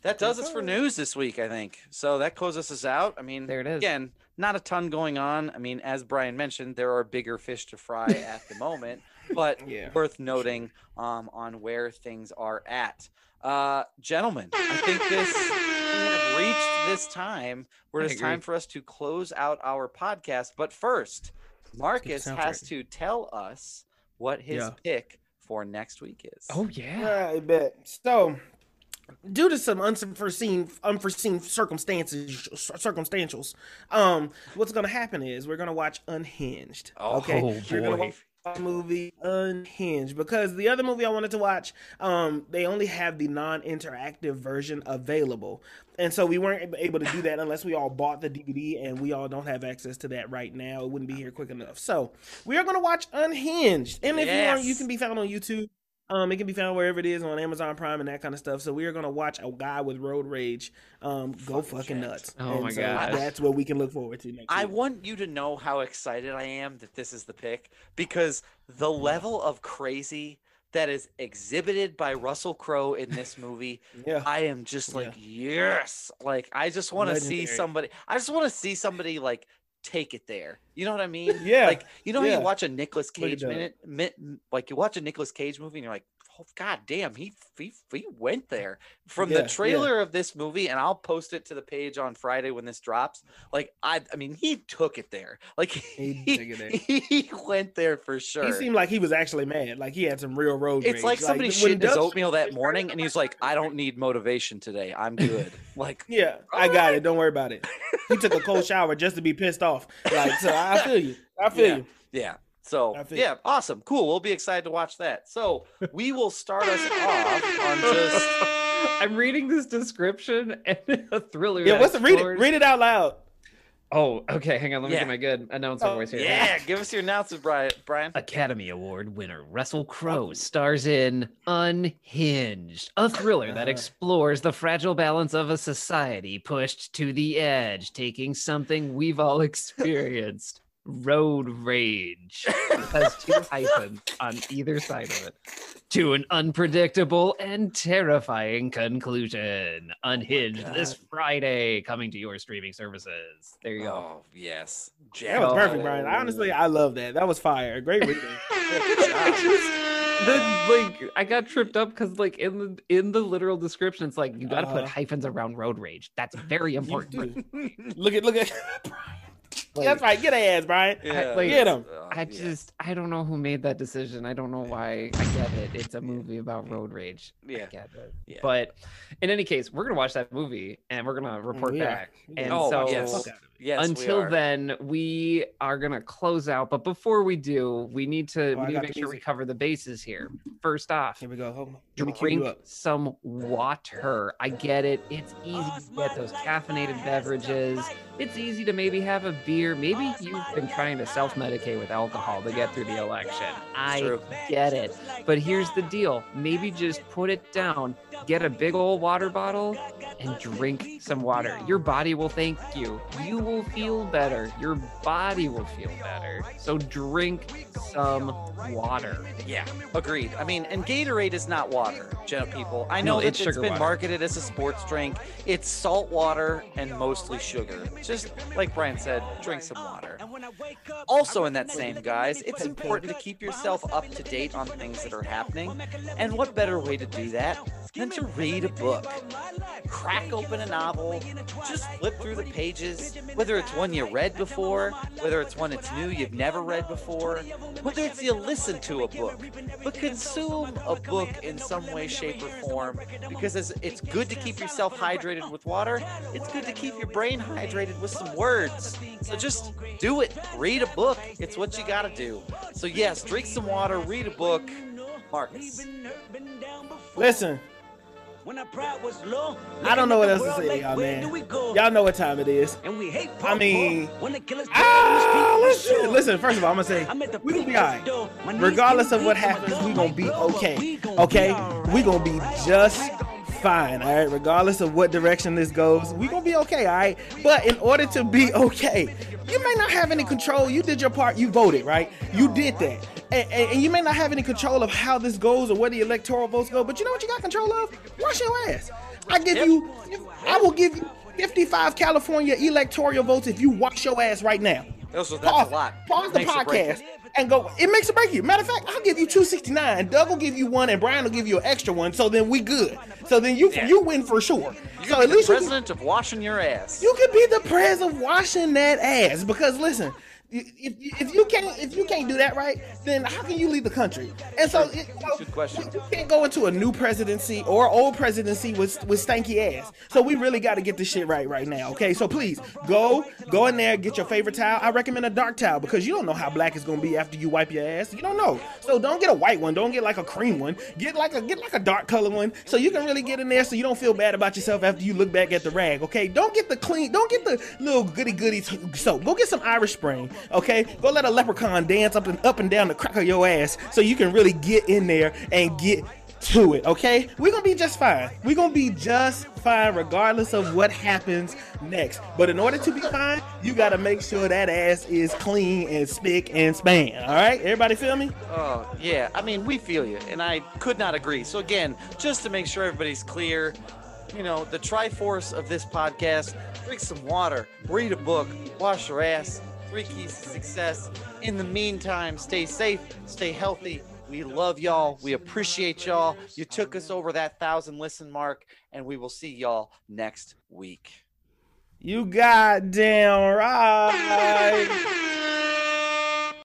That does us for news this week i think. So that closes us out. I mean There it is. again not a ton going on. I mean as brian mentioned there are bigger fish to fry at the moment but Yeah. worth noting um, on where things are at uh gentlemen i think this we have reached this time where it's time for us to close out our podcast but first marcus soundtrack. has to tell us what his Yeah. pick for next week is Oh yeah. I bet. So, due to some unforeseen unforeseen circumstances circumstantials, um, what's gonna happen is we're gonna watch Unhinged. Oh, okay, Oh, we're gonna boy. watch the movie Unhinged because the other movie I wanted to watch, um, they only have the non-interactive version available, and so we weren't able to do that unless we all bought the DVD, and we all don't have access to that right now. It wouldn't be here quick enough. So we are gonna watch Unhinged, and if you want, you can be found on YouTube. Um, it can be found wherever it is on Amazon Prime and that kind of stuff. So we are gonna watch a guy with road rage, um, go Fucking fucking nuts. Oh And my so gosh. that's what we can look forward to next. I week. want you to know how excited I am that this is the pick because the level of crazy that is exhibited by Russell Crowe in this movie, yeah, I am just like, yes. Like, I just want to see somebody, I just want to see somebody like take it there. You know what I mean? Yeah, Like, you know, how yeah. you watch a at Cage that. minute, like you watch a Nicolas Cage movie and you're like, oh, God damn, he, he, he went there from Yeah, the yeah. trailer of this movie. And I'll post it to the page on Friday when this drops. Like, I, I mean, he took it there. Like, He he, he went there for sure. he seemed like he was actually mad. Like he had some real road it's rage. like somebody when shit his oatmeal that morning, and he's like, "I don't need motivation today. I'm good." Like, Yeah, I got it. Don't worry about it. He took a cold shower just to be pissed off. Like, so I feel you. I feel Yeah. you. Yeah. So I feel- yeah, awesome, cool. We'll be excited to watch that. So we will start us off on just I'm reading this description and a thriller. Yeah, what's the read it? Read it out loud. Oh, okay. Hang on. Let me Yeah. get my good announcer Oh, voice here. Yeah, give us your announcement, Brian. Brian. Academy Award winner Russell Crowe stars in Unhinged, a thriller that Uh. explores the fragile balance of a society pushed to the edge, taking something we've all experienced road rage. It has two hyphens on either side of it. To an unpredictable and terrifying conclusion. Unhinged this Friday, coming to your streaming services. There you go. Oh yes, That was perfect, Brian. Honestly, I love that. That was fire. Great reading. the like I got tripped up because like in the in the literal description it's like you got to put Uh-huh. hyphens around road rage. That's very important. look at look at Brian. Like, That's right. Get ass, Brian. Yeah. like- Get him. Uh, I yeah. just I don't know who made that decision. I don't know why. I get it. It's a movie about road rage. I Yeah. get it. Yeah. But in any case, we're gonna watch that movie and we're gonna report we are. back. And Oh, so yes. Fuck out of it. Yes, until are. then, we are gonna close out. But before we do, we need to Oh, we need to make the sure we cover the bases here. First off, Here we go. Hold on. Me drink some water. I get it. It's easy to get those caffeinated beverages. It's easy to maybe have a beer. Maybe you've been trying to self medicate with alcohol to get through the election. I get it. But here's the deal maybe just put it down, get a big old water bottle, and drink some water. Your body will thank you. You will feel better. Your body will feel better. So drink some water. Yeah, agreed. I mean, and Gatorade is not water, people. I know No, that it's it's been water. marketed as a sports drink. It's salt water and mostly sugar. Just like Brian said, drink some water. Also, in that same guise, it's important to keep yourself up to date on things that are happening. And what better way to do that than to read a book? Crack open a novel, just flip through the pages, whether it's one you read before, whether it's one that's new you've never read before, whether it's you listen to a book, but consume a book in some way, shape, or form because it's good to keep yourself hydrated with water, it's good to keep your brain hydrated with some words. So just do it. Read a book. It's what you gotta do. So yes, drink some water, read a book. Marcus. Listen, I don't know what else to say, y'all, man. Y'all know what time it is. And we hate I mean, ah, listen, listen. First of all, I'm gonna say we gonna be alright. Regardless of what happens, we gonna be okay. Okay, we gonna be just fine. All right, regardless of what direction this goes, we gonna be okay. All right, but in order to be okay, you may not have any control. You did your part. You voted, right? You did that. And, and, you may not have any control of how this goes or where the electoral votes go, but you know what you got control of? Wash your ass. I give you, I will give you 55 California electoral votes if you wash your ass right now. That's, that's Pause, a lot. pause the Makes or breaks podcast and go. It makes a break you. Matter of fact, I'll give you 269. Doug will give you one, and Brian will give you an extra one. So then we good. So then you Yeah. you win for sure. You so at be least the you can, president of washing your ass. you can be the president of washing that ass. Because listen, if, if, if you can't if you can't do that right, then how can you lead the country? And so, it, question. You can't go into a new presidency or old presidency with with stanky ass. So we really got to get this shit right right now. Okay, so please go go in there, get your favorite towel. I recommend a dark towel because you don't know how black it's gonna be after you wipe your ass. You don't know. So don't get a white one. Don't get like a cream one. Get like a get like a dark color one so you can really get in there so you don't feel bad about yourself after you look back at the rag. Okay, don't get the clean. Don't get the little goody goody soap. Go get some Irish Spring. Okay, go let a leprechaun dance up and up and down the crack of your ass so you can really get in there and get to it, okay? We're gonna be just fine. We're gonna be just fine regardless of what happens next. But in order to be fine, you gotta make sure that ass is clean and spick and span. Alright? Everybody feel me? Oh, yeah. I mean, we feel you, and I could not agree. So, again, just to make sure everybody's clear, you know, the triforce of this podcast drink some water, read a book, wash your ass, three keys to success. In the meantime, stay safe, stay healthy. We love y'all. We appreciate y'all. You took us over that thousand listen mark, and we will see y'all next week. You goddamn right.